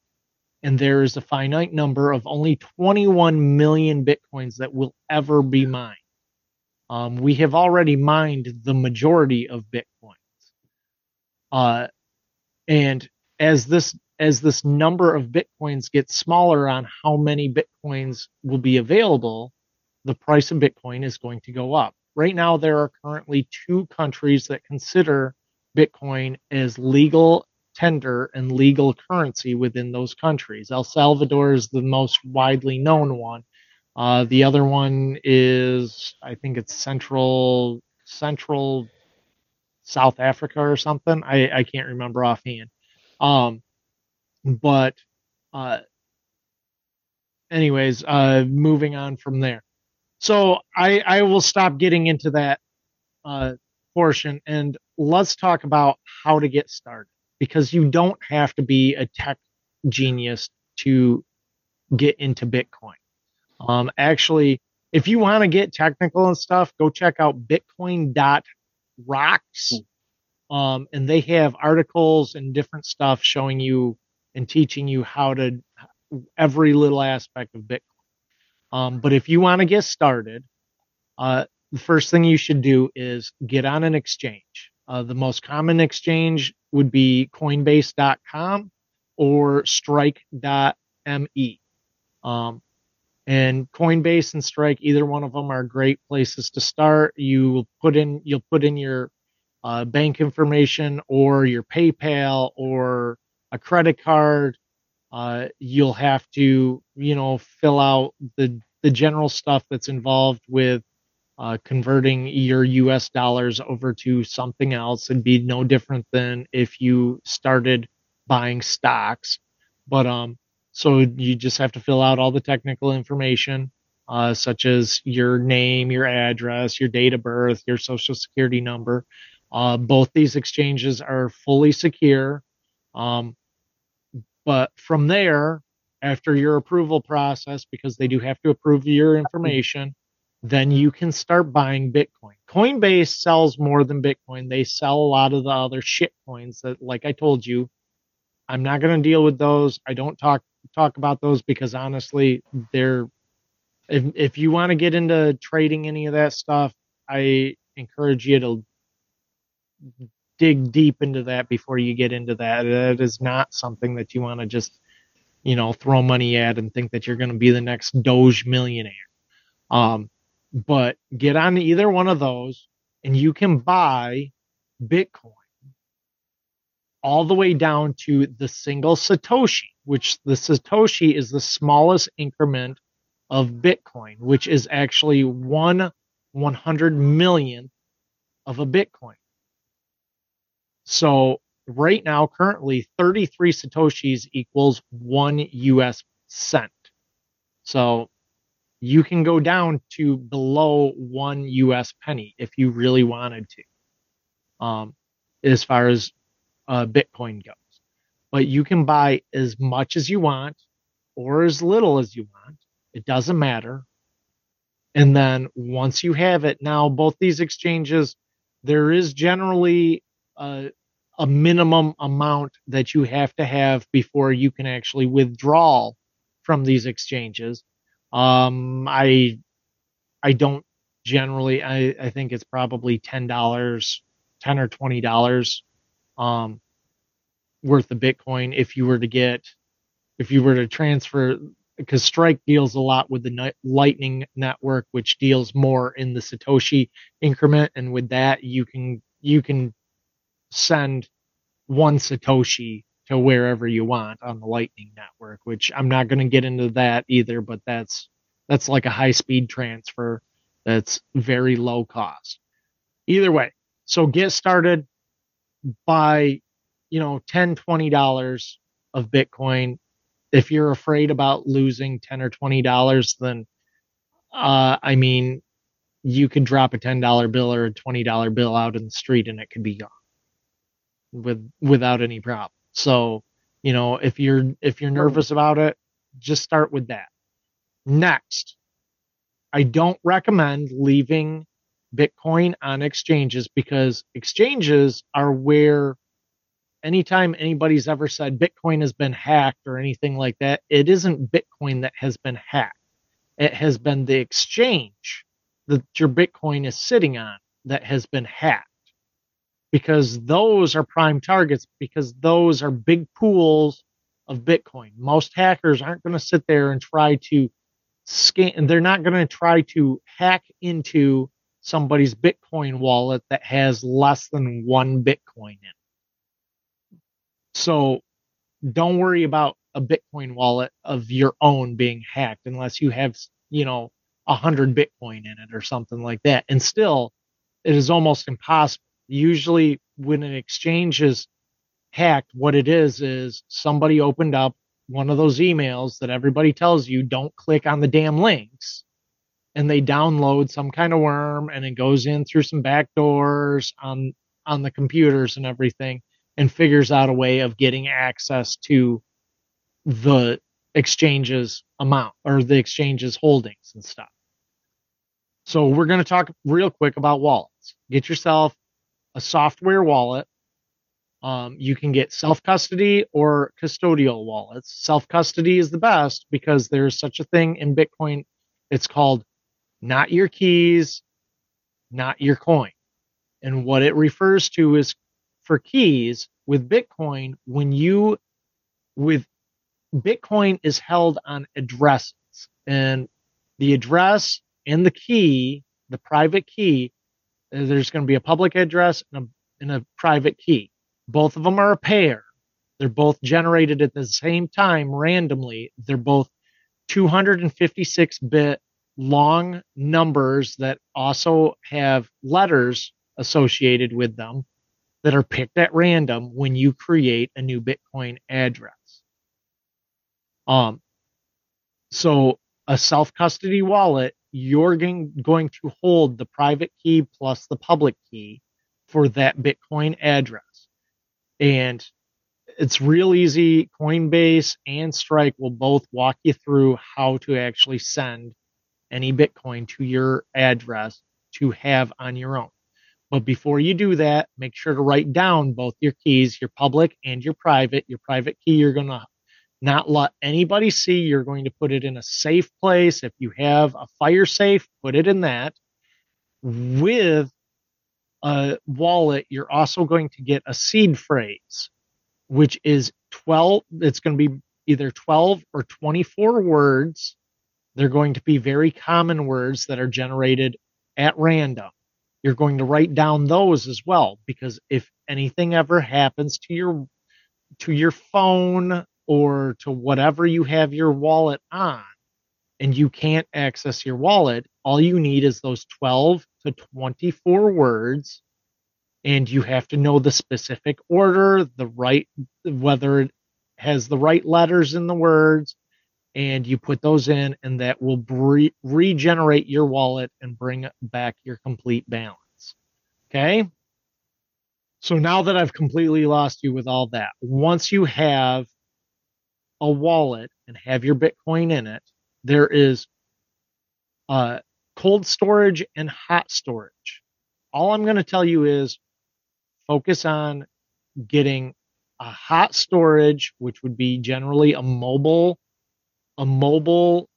And there is a finite number of only 21 million Bitcoins that will ever be mined. Um, we have already mined the majority of Bitcoins. Uh, and as this as this number of bitcoins gets smaller on how many bitcoins will be available, the price of Bitcoin is going to go up. Right now, there are currently two countries that consider Bitcoin as legal tender and legal currency within those countries. El Salvador is the most widely known one. Uh, the other one is, I think it's Central Central South Africa or something. I, I can't remember offhand. Um, but uh, anyways, uh, moving on from there. So I I will stop getting into that uh, portion and let's talk about how to get started because you don't have to be a tech genius to get into Bitcoin. Um, actually, if you want to get technical and stuff, go check out bitcoin.rocks. Um, and they have articles and different stuff showing you and teaching you how to every little aspect of Bitcoin. Um, but if you want to get started, uh, the first thing you should do is get on an exchange. Uh, the most common exchange would be Coinbase.com or Strike.me. Um, and Coinbase and Strike, either one of them are great places to start. You put in you'll put in your uh, bank information or your PayPal or a credit card. Uh, you'll have to, you know, fill out the the general stuff that's involved with uh, converting your U.S. dollars over to something else. It'd be no different than if you started buying stocks. But um, so you just have to fill out all the technical information, uh, such as your name, your address, your date of birth, your social security number. Uh, both these exchanges are fully secure. Um, but from there, after your approval process, because they do have to approve your information, then you can start buying Bitcoin. Coinbase sells more than Bitcoin. They sell a lot of the other shit coins that, like I told you, I'm not going to deal with those. I don't talk talk about those because honestly, they're if if you want to get into trading any of that stuff, I encourage you to dig deep into that before you get into that. That is not something that you want to just, you know, throw money at and think that you're going to be the next Doge millionaire. Um, but get on either one of those and you can buy Bitcoin all the way down to the single Satoshi, which the Satoshi is the smallest increment of Bitcoin, which is actually one 100 millionth of a Bitcoin. So right now, currently 33 Satoshis equals one US cent. So you can go down to below one US penny if you really wanted to, um, as far as uh, Bitcoin goes. But you can buy as much as you want or as little as you want. It doesn't matter. And then once you have it, now both these exchanges, there is generally a, a minimum amount that you have to have before you can actually withdraw from these exchanges. Um, I I don't generally. I, I think it's probably ten dollars ten or twenty dollars um, worth of Bitcoin if you were to get if you were to transfer because Strike deals a lot with the Lightning network, which deals more in the Satoshi increment, and with that you can you can send one Satoshi to wherever you want on the Lightning network. Which I'm not going to get into that either, but that's that's like a high speed transfer that's very low cost. Either way, so get started by you know 10 20 dollars of bitcoin if you're afraid about losing 10 or 20 dollars then uh, i mean you could drop a $10 bill or a $20 bill out in the street and it could be gone with without any problem so you know if you're if you're nervous about it just start with that next i don't recommend leaving bitcoin on exchanges because exchanges are where anytime anybody's ever said Bitcoin has been hacked or anything like that, it isn't Bitcoin that has been hacked. It has been the exchange that your Bitcoin is sitting on that has been hacked. Because those are prime targets, because those are big pools of Bitcoin. Most hackers aren't going to sit there and try to scan, they're not going to try to hack into somebody's Bitcoin wallet that has less than one Bitcoin in it so don't worry about a Bitcoin wallet of your own being hacked unless you have, you know, a hundred Bitcoin in it or something like that. And still, it is almost impossible. Usually, when an exchange is hacked, what it is is somebody opened up one of those emails that everybody tells you don't click on the damn links and they download some kind of worm and it goes in through some back doors on on the computers and everything and figures out a way of getting access to the exchange's amount or the exchange's holdings and stuff. So we're going to talk real quick about wallets. Get yourself a software wallet. Um, you can get self custody or custodial wallets. Self custody is the best because there's such a thing in Bitcoin. It's called not your keys, not your coin. And what it refers to is for keys with Bitcoin, when you with Bitcoin is held on addresses and the address and the key, the private key, there's going to be a public address and a, and a private key. Both of them are a pair. They're both generated at the same time randomly. They're both 256 bit long numbers that also have letters associated with them that are picked at random when you create a new Bitcoin address. Um, so a self custody wallet, you're going, going to hold the private key plus the public key for that Bitcoin address. And it's real easy. Coinbase and Strike will both walk you through how to actually send any Bitcoin to your address to have on your own. But before you do that, make sure to write down both your keys, your public and your private. Your private key, you're going to not let anybody see. You're going to put it in a safe place. If you have a fire safe, put it in that. With a wallet, you're also going to get a seed phrase, which is 12. It's going to be either 12 or 24 words. They're going to be very common words that are generated at random you're going to write down those as well because if anything ever happens to your to your phone or to whatever you have your wallet on and you can't access your wallet all you need is those 12 to 24 words and you have to know the specific order the right whether it has the right letters in the words and you put those in, and that will bre- regenerate your wallet and bring back your complete balance. Okay. So now that I've completely lost you with all that, once you have a wallet and have your Bitcoin in it, there is uh, cold storage and hot storage. All I'm going to tell you is focus on getting a hot storage, which would be generally a mobile a mobile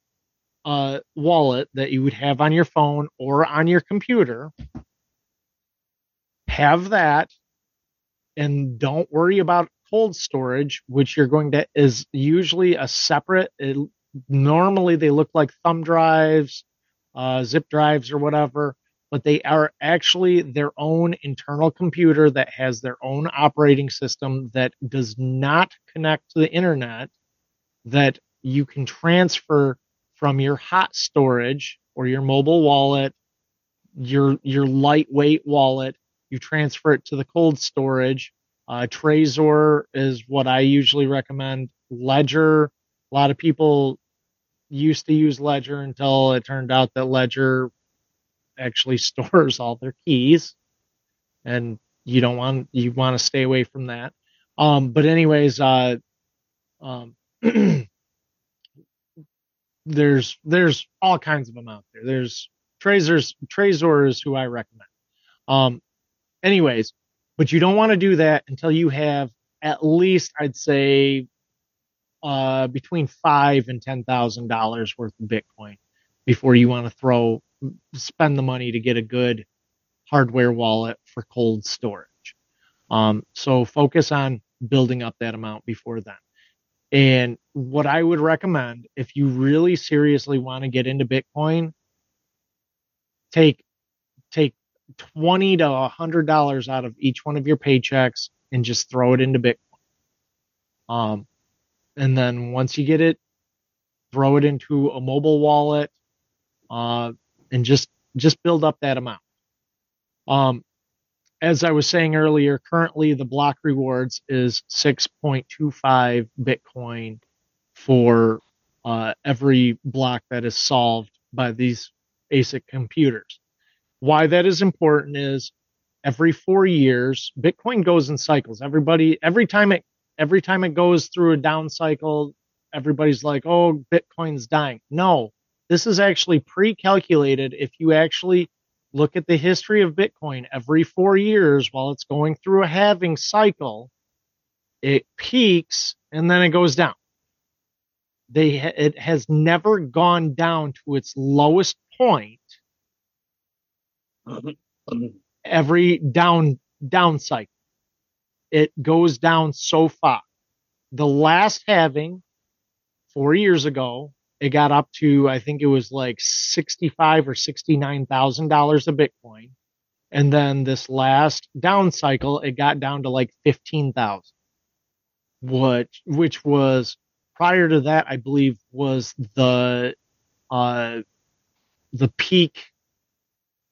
uh, wallet that you would have on your phone or on your computer. have that and don't worry about cold storage, which you're going to is usually a separate. It, normally they look like thumb drives, uh, zip drives, or whatever, but they are actually their own internal computer that has their own operating system that does not connect to the internet. That you can transfer from your hot storage or your mobile wallet, your your lightweight wallet. You transfer it to the cold storage uh, Trezor is what I usually recommend. Ledger, a lot of people used to use Ledger until it turned out that Ledger actually stores all their keys, and you don't want you want to stay away from that. Um, but anyways, uh, um, there's there's all kinds of them out there. There's Trezor's Trezor is who I recommend. Um, anyways, but you don't want to do that until you have at least, I'd say, uh, between five and ten thousand dollars worth of Bitcoin before you want to throw spend the money to get a good hardware wallet for cold storage. Um, so focus on building up that amount before then. And what I would recommend if you really seriously want to get into Bitcoin, take take 20 to a 100 dollars out of each one of your paychecks and just throw it into bitcoin. Um and then once you get it throw it into a mobile wallet uh and just just build up that amount. Um as i was saying earlier currently the block rewards is 6.25 bitcoin for uh, every block that is solved by these asic computers why that is important is every four years, Bitcoin goes in cycles. Everybody, every time it, every time it goes through a down cycle, everybody's like, oh, Bitcoin's dying. No, this is actually pre-calculated. If you actually look at the history of Bitcoin every four years while it's going through a halving cycle, it peaks and then it goes down. They, it has never gone down to its lowest point every down down cycle. It goes down so far. The last halving four years ago, it got up to I think it was like sixty-five or sixty-nine thousand dollars a Bitcoin, and then this last down cycle, it got down to like fifteen thousand, which which was prior to that, I believe was the uh the peak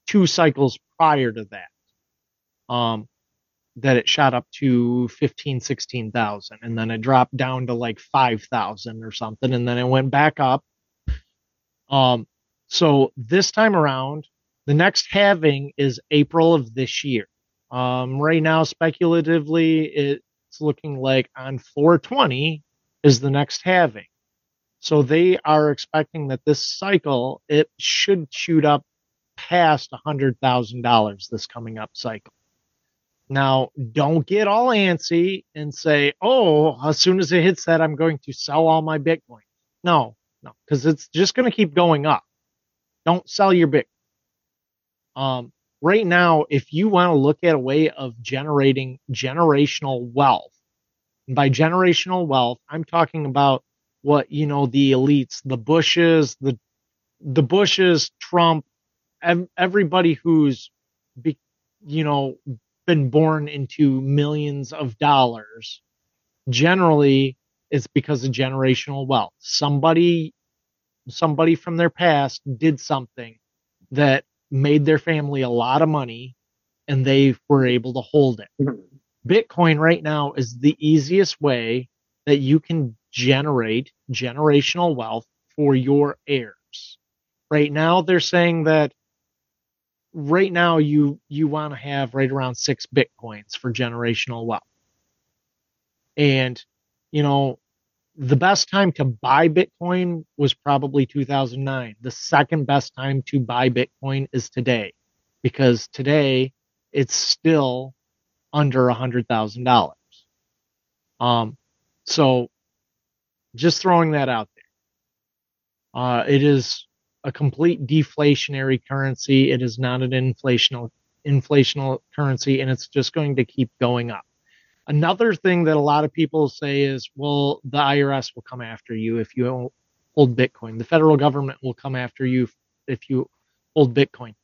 two cycles prior to that. Um, that it shot up to 15, 16,000 and then it dropped down to like 5,000 or something and then it went back up. Um, so this time around, the next halving is April of this year. Um, right now, speculatively, it's looking like on 420 is the next halving. So they are expecting that this cycle, it should shoot up past $100,000 this coming up cycle. Now, don't get all antsy and say, oh, as soon as it hits that, I'm going to sell all my Bitcoin. No, no, because it's just going to keep going up. Don't sell your Bitcoin. Um, right now, if you want to look at a way of generating generational wealth, and by generational wealth, I'm talking about what, you know, the elites, the Bushes, the, the Bushes, Trump, everybody who's be, you know been born into millions of dollars generally it's because of generational wealth. Somebody somebody from their past did something that made their family a lot of money and they were able to hold it. Mm-hmm. Bitcoin right now is the easiest way that you can generate generational wealth for your heirs. Right now they're saying that right now you you want to have right around six bitcoins for generational wealth. And you know the best time to buy bitcoin was probably 2009 the second best time to buy bitcoin is today because today it's still under a hundred thousand dollars. Um so just throwing that out there. Uh it is a complete deflationary currency. It is not an inflational inflational currency and it's just going to keep going up. Another thing that a lot of people say is, well, the IRS will come after you if you hold Bitcoin. The federal government will come after you if you hold Bitcoin.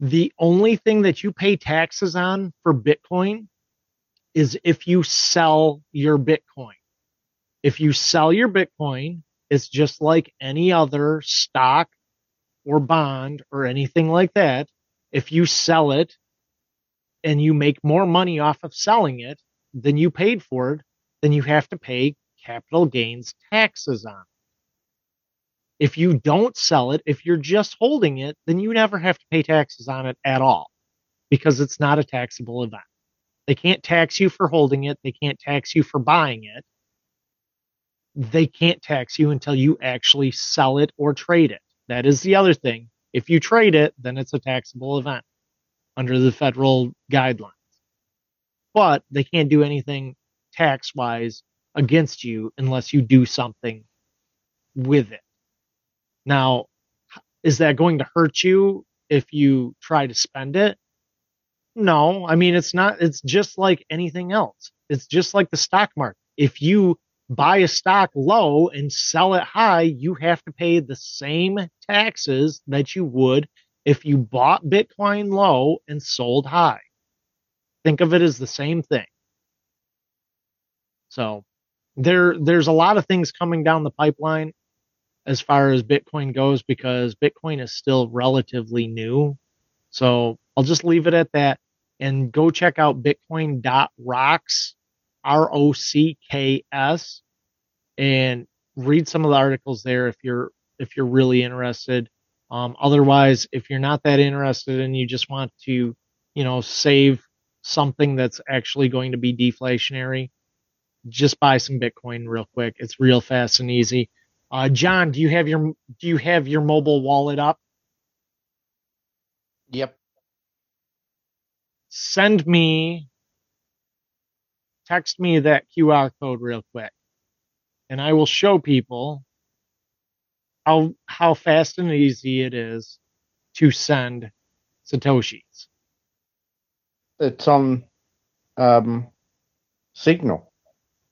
The only thing that you pay taxes on for Bitcoin is if you sell your Bitcoin. If you sell your Bitcoin, it's just like any other stock or bond or anything like that. If you sell it and you make more money off of selling it than you paid for it, then you have to pay capital gains taxes on. it. If you don't sell it, if you're just holding it, then you never have to pay taxes on it at all because it's not a taxable event. They can't tax you for holding it. They can't tax you for buying it. They can't tax you until you actually sell it or trade it. That is the other thing. If you trade it, then it's a taxable event under the federal guidelines. But they can't do anything tax wise against you unless you do something with it. Now, is that going to hurt you if you try to spend it? No, I mean, it's not, it's just like anything else. It's just like the stock market. If you buy a stock low and sell it high, you have to pay the same taxes that you would if you bought Bitcoin low and sold high. Think of it as the same thing. So there there's a lot of things coming down the pipeline as far as Bitcoin goes because Bitcoin is still relatively new. So I'll just leave it at that and go check out bitcoin.rocks R O C K S, and read some of the articles there if you're if you're really interested. Um, otherwise, if you're not that interested and you just want to, you know, save something that's actually going to be deflationary, just buy some Bitcoin real quick. It's real fast and easy. Uh, John, do you have your do you have your mobile wallet up? Yep. Send me text me that QR code real quick and I will show people how how fast and easy it is to send satoshis. It's on um, Signal.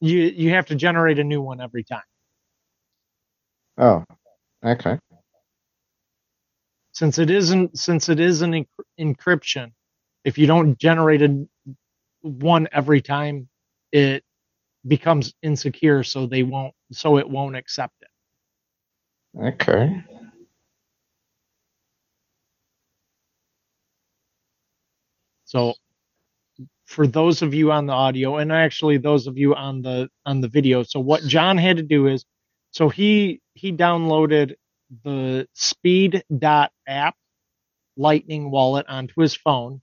You you have to generate a new one every time. Oh, okay. Since it isn't since it is an enc- encryption, if you don't generate a one every time, it becomes insecure so they won't so it won't accept it Okay. so for those of you on the audio and actually those of you on the on the video so what john had to do is so he he downloaded the speed dot app lightning wallet onto his phone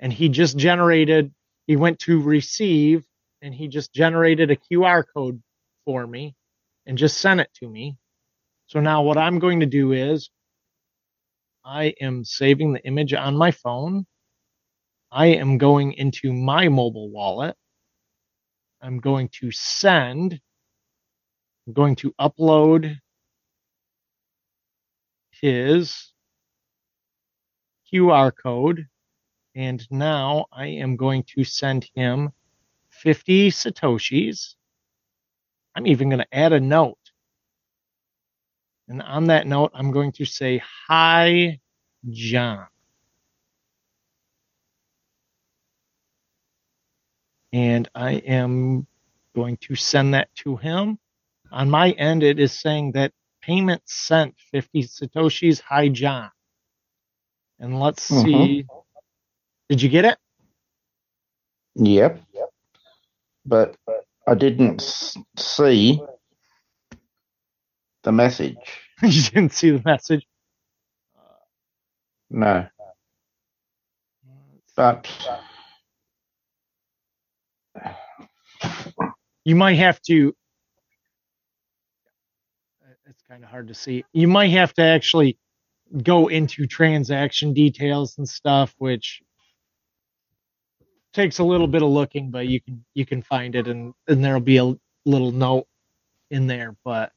and he just generated he went to receive and he just generated a QR code for me and just sent it to me. So now what I'm going to do is I am saving the image on my phone. I am going into my mobile wallet. I'm going to send. I'm going to upload his QR code. And now I am going to send him 50 Satoshis. I'm even going to add a note. And on that note, I'm going to say, Hi, John. And I am going to send that to him. On my end, it is saying that payment sent 50 Satoshis. Hi, John. And let's Mhm. see. Did you get it? Yep. Yep. But I didn't see the message. you didn't see the message. No. Uh, but you might have to it's kind of hard to see you might have to actually go into transaction details and stuff which takes a little bit of looking but you can you can find it and and there'll be a little note in there but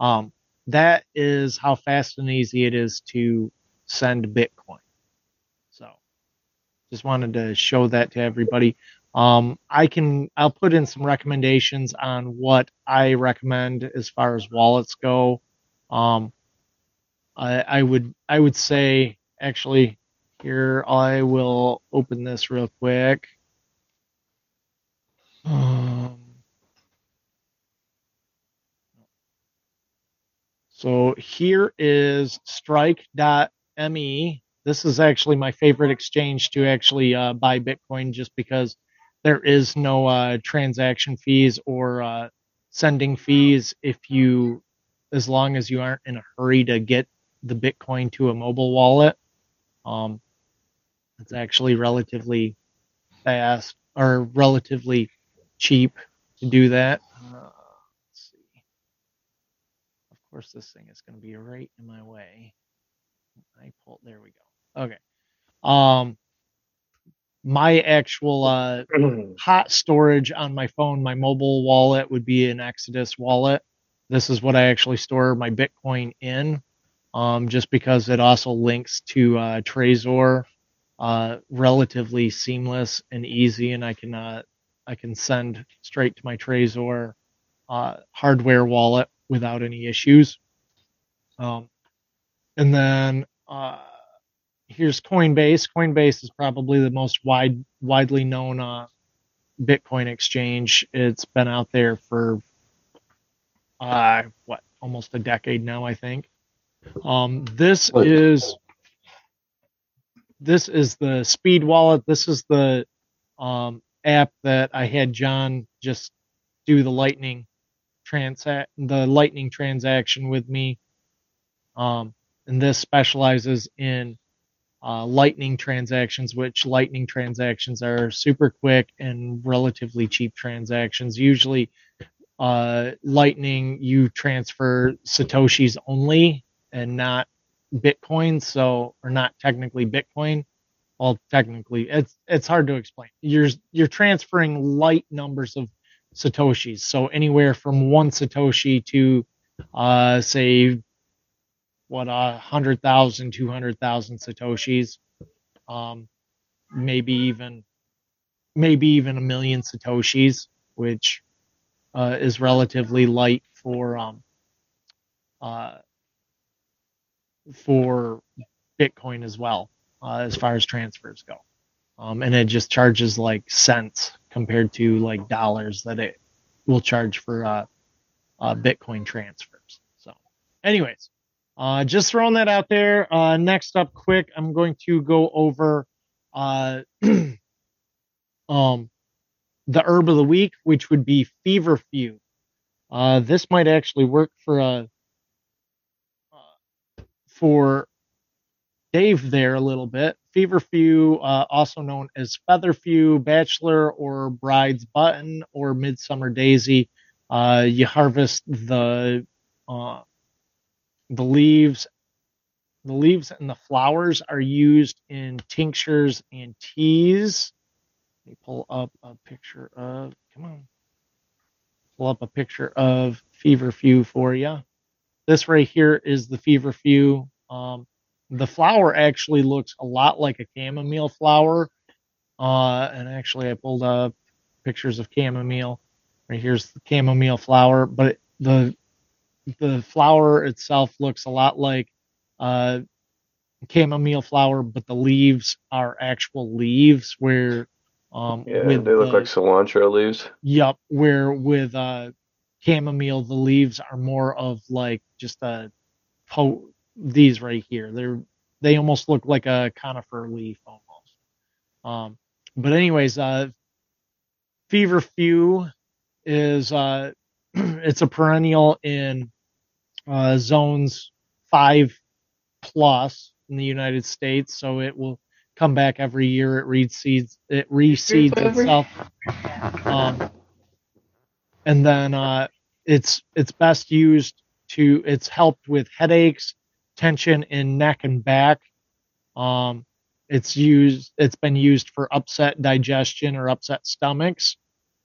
um that is how fast and easy it is to send bitcoin so just wanted to show that to everybody. Um, I can I'll put in some recommendations on what I recommend as far as wallets go. Um, I, I would I would say actually here I will open this real quick. Um, so here is strike.me. This is actually my favorite exchange to actually uh, buy Bitcoin just because there is no uh, transaction fees or uh, sending fees if you, as long as you aren't in a hurry to get the Bitcoin to a mobile wallet. Um, it's actually relatively fast or relatively cheap to do that. Uh, let's see. Of course, this thing is going to be right in my way. I pull. There we go. Okay. Um, my actual uh, hot storage on my phone, my mobile wallet would be an Exodus wallet. This is what I actually store my Bitcoin in, um, just because it also links to uh, Trezor, uh, relatively seamless and easy, and I can uh, I can send straight to my Trezor uh, hardware wallet without any issues. Um, and then uh, here's Coinbase. Coinbase is probably the most wide widely known uh, Bitcoin exchange. It's been out there for uh, what almost a decade now, I think. Um, this is this is the Speed Wallet. This is the um, app that I had John just do the Lightning transact the Lightning transaction with me. Um, and this specializes in uh, Lightning transactions, which Lightning transactions are super quick and relatively cheap transactions. Usually, uh, Lightning you transfer satoshis only and not Bitcoin, so or not technically Bitcoin. Well, technically, it's it's hard to explain. You're you're transferring light numbers of satoshis, so anywhere from one satoshi to, uh, say what a hundred thousand, two hundred thousand satoshis, um, maybe even maybe even a million satoshis, which uh, is relatively light for um, uh, for Bitcoin as well, uh, as far as transfers go. Um, and it just charges like cents compared to like dollars that it will charge for uh, uh, Bitcoin transfers. So, anyways, uh, just throwing that out there. Uh, next up, quick, I'm going to go over uh, um, the herb of the week, which would be feverfew. This might actually work for uh, for Dave there a little bit. Feverfew, uh, also known as featherfew, bachelor or bride's button, or midsummer daisy. Uh, you harvest the uh, the leaves the leaves and the flowers are used in tinctures and teas let me pull up a picture of come on pull up a picture of feverfew for you this right here is the feverfew um, the flower actually looks a lot like a chamomile flower uh, and actually i pulled up pictures of chamomile right here's the chamomile flower but the the flower itself looks a lot like uh, chamomile flower, but the leaves are actual leaves. Where um, yeah, they look the, like cilantro leaves. Yep. Where with uh, chamomile, the leaves are more of like just a po- these right here. They're they almost look like a conifer leaf almost. Um, but anyways, uh, feverfew is uh, it's a perennial in uh, zones five plus in the United States, so it will come back every year. It reseeds it reseeds itself, um, and then uh, it's it's best used to it's helped with headaches, tension in neck and back. Um, it's used it's been used for upset digestion or upset stomachs,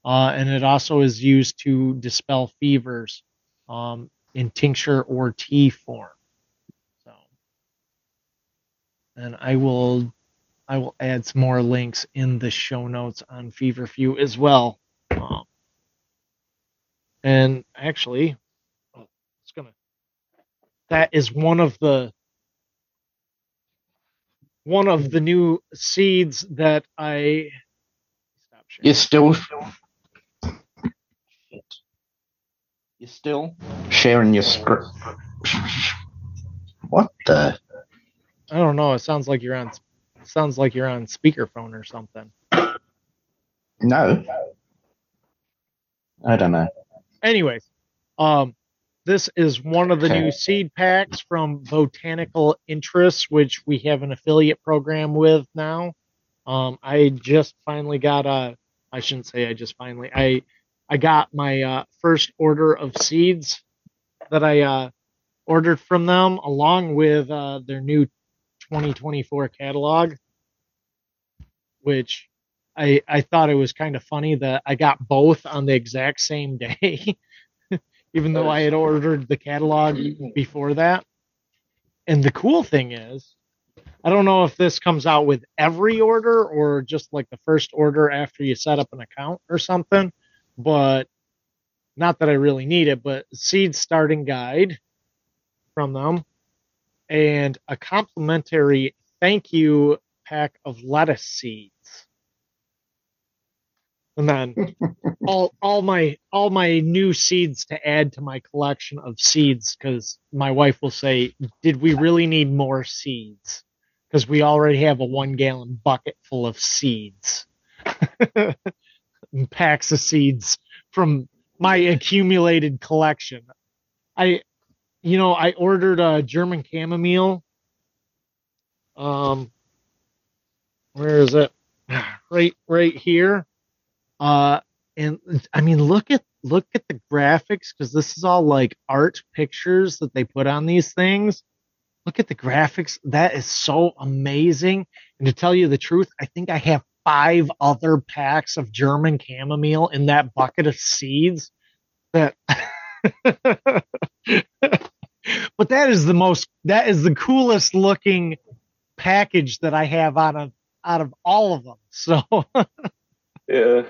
uh, and it also is used to dispel fevers. Um, in tincture or tea form. So, and I will I will add some more links in the show notes on Feverfew as well. And actually, oh, it's gonna. That is one of the one of the new seeds that I. Stop sharing. You're still. Shit. You're still sharing your script. What the? I don't know. It sounds like you're on. Sounds like you're on speakerphone or something. No. I don't know. Anyways, um, this is one of the new seed packs from Botanical Interests, which we have an affiliate program with now. Um, I just finally got a. I shouldn't say I just finally. I I got my uh, first order of seeds that I uh, ordered from them, along with uh, their new 2024 catalog, which I I thought it was kind of funny that I got both on the exact same day, even though I had ordered the catalog before that. And the cool thing is, I don't know if this comes out with every order or just like the first order after you set up an account or something, but not that I really need it, but seed starting guide from them and a complimentary thank you pack of lettuce seeds. And then all all my all my new seeds to add to my collection of seeds because my wife will say, "Did we really need more seeds?" Because we already have a one gallon bucket full of seeds, packs of seeds from my accumulated collection. I, you know, I ordered a German chamomile. Um, where is it? Right, right here. Uh, and I mean, look at look at the graphics because this is all like art pictures that they put on these things. Look at the graphics. That is so amazing. And to tell you the truth, I think I have five other packs of German chamomile in that bucket of seeds. That, but that is the most. That is the coolest looking package that I have out of out of all of them. So. Yeah.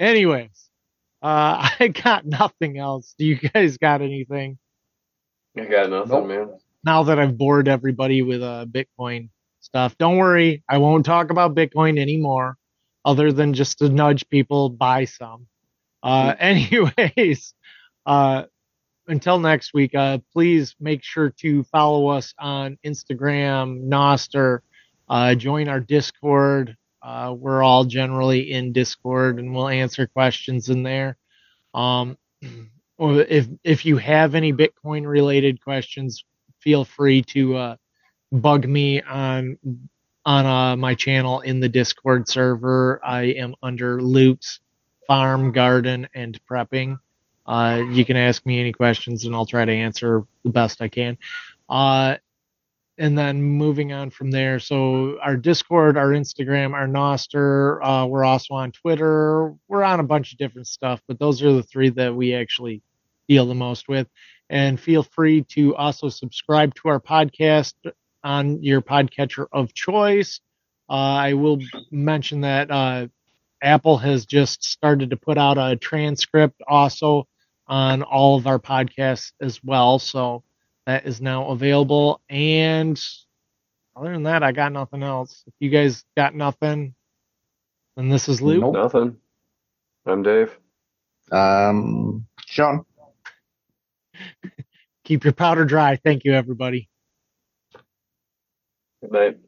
Anyways, uh, I got nothing else. Do you guys got anything I got nothing, Nope. man. now that I've bored everybody with uh, Bitcoin stuff? Don't worry, I won't talk about Bitcoin anymore, other than just to nudge people buy some. Uh, anyways, uh, until next week, uh, please make sure to follow us on Instagram, Nostr, uh, join our Discord. Uh, we're all generally in Discord and we'll answer questions in there. Um, if if you have any Bitcoin related questions, feel free to uh, bug me on on uh, my channel in the Discord server. I am under Luke's Farm, Garden, and Prepping. Uh, you can ask me any questions and I'll try to answer the best I can. Uh, and then moving on from there, so our Discord, our Instagram, our Nostr, uh, we're also on Twitter. We're on a bunch of different stuff, but those are the three that we actually deal the most with. And feel free to also subscribe to our podcast on your podcatcher of choice. Uh, I will mention that uh, Apple has just started to put out a transcript also on all of our podcasts as well. So that is now available. And other than that, I got nothing else. If you guys got nothing, then this is Luke. Nope. Nothing. I'm Dave. Um, Sean. Keep your powder dry. Thank you, everybody. Good night.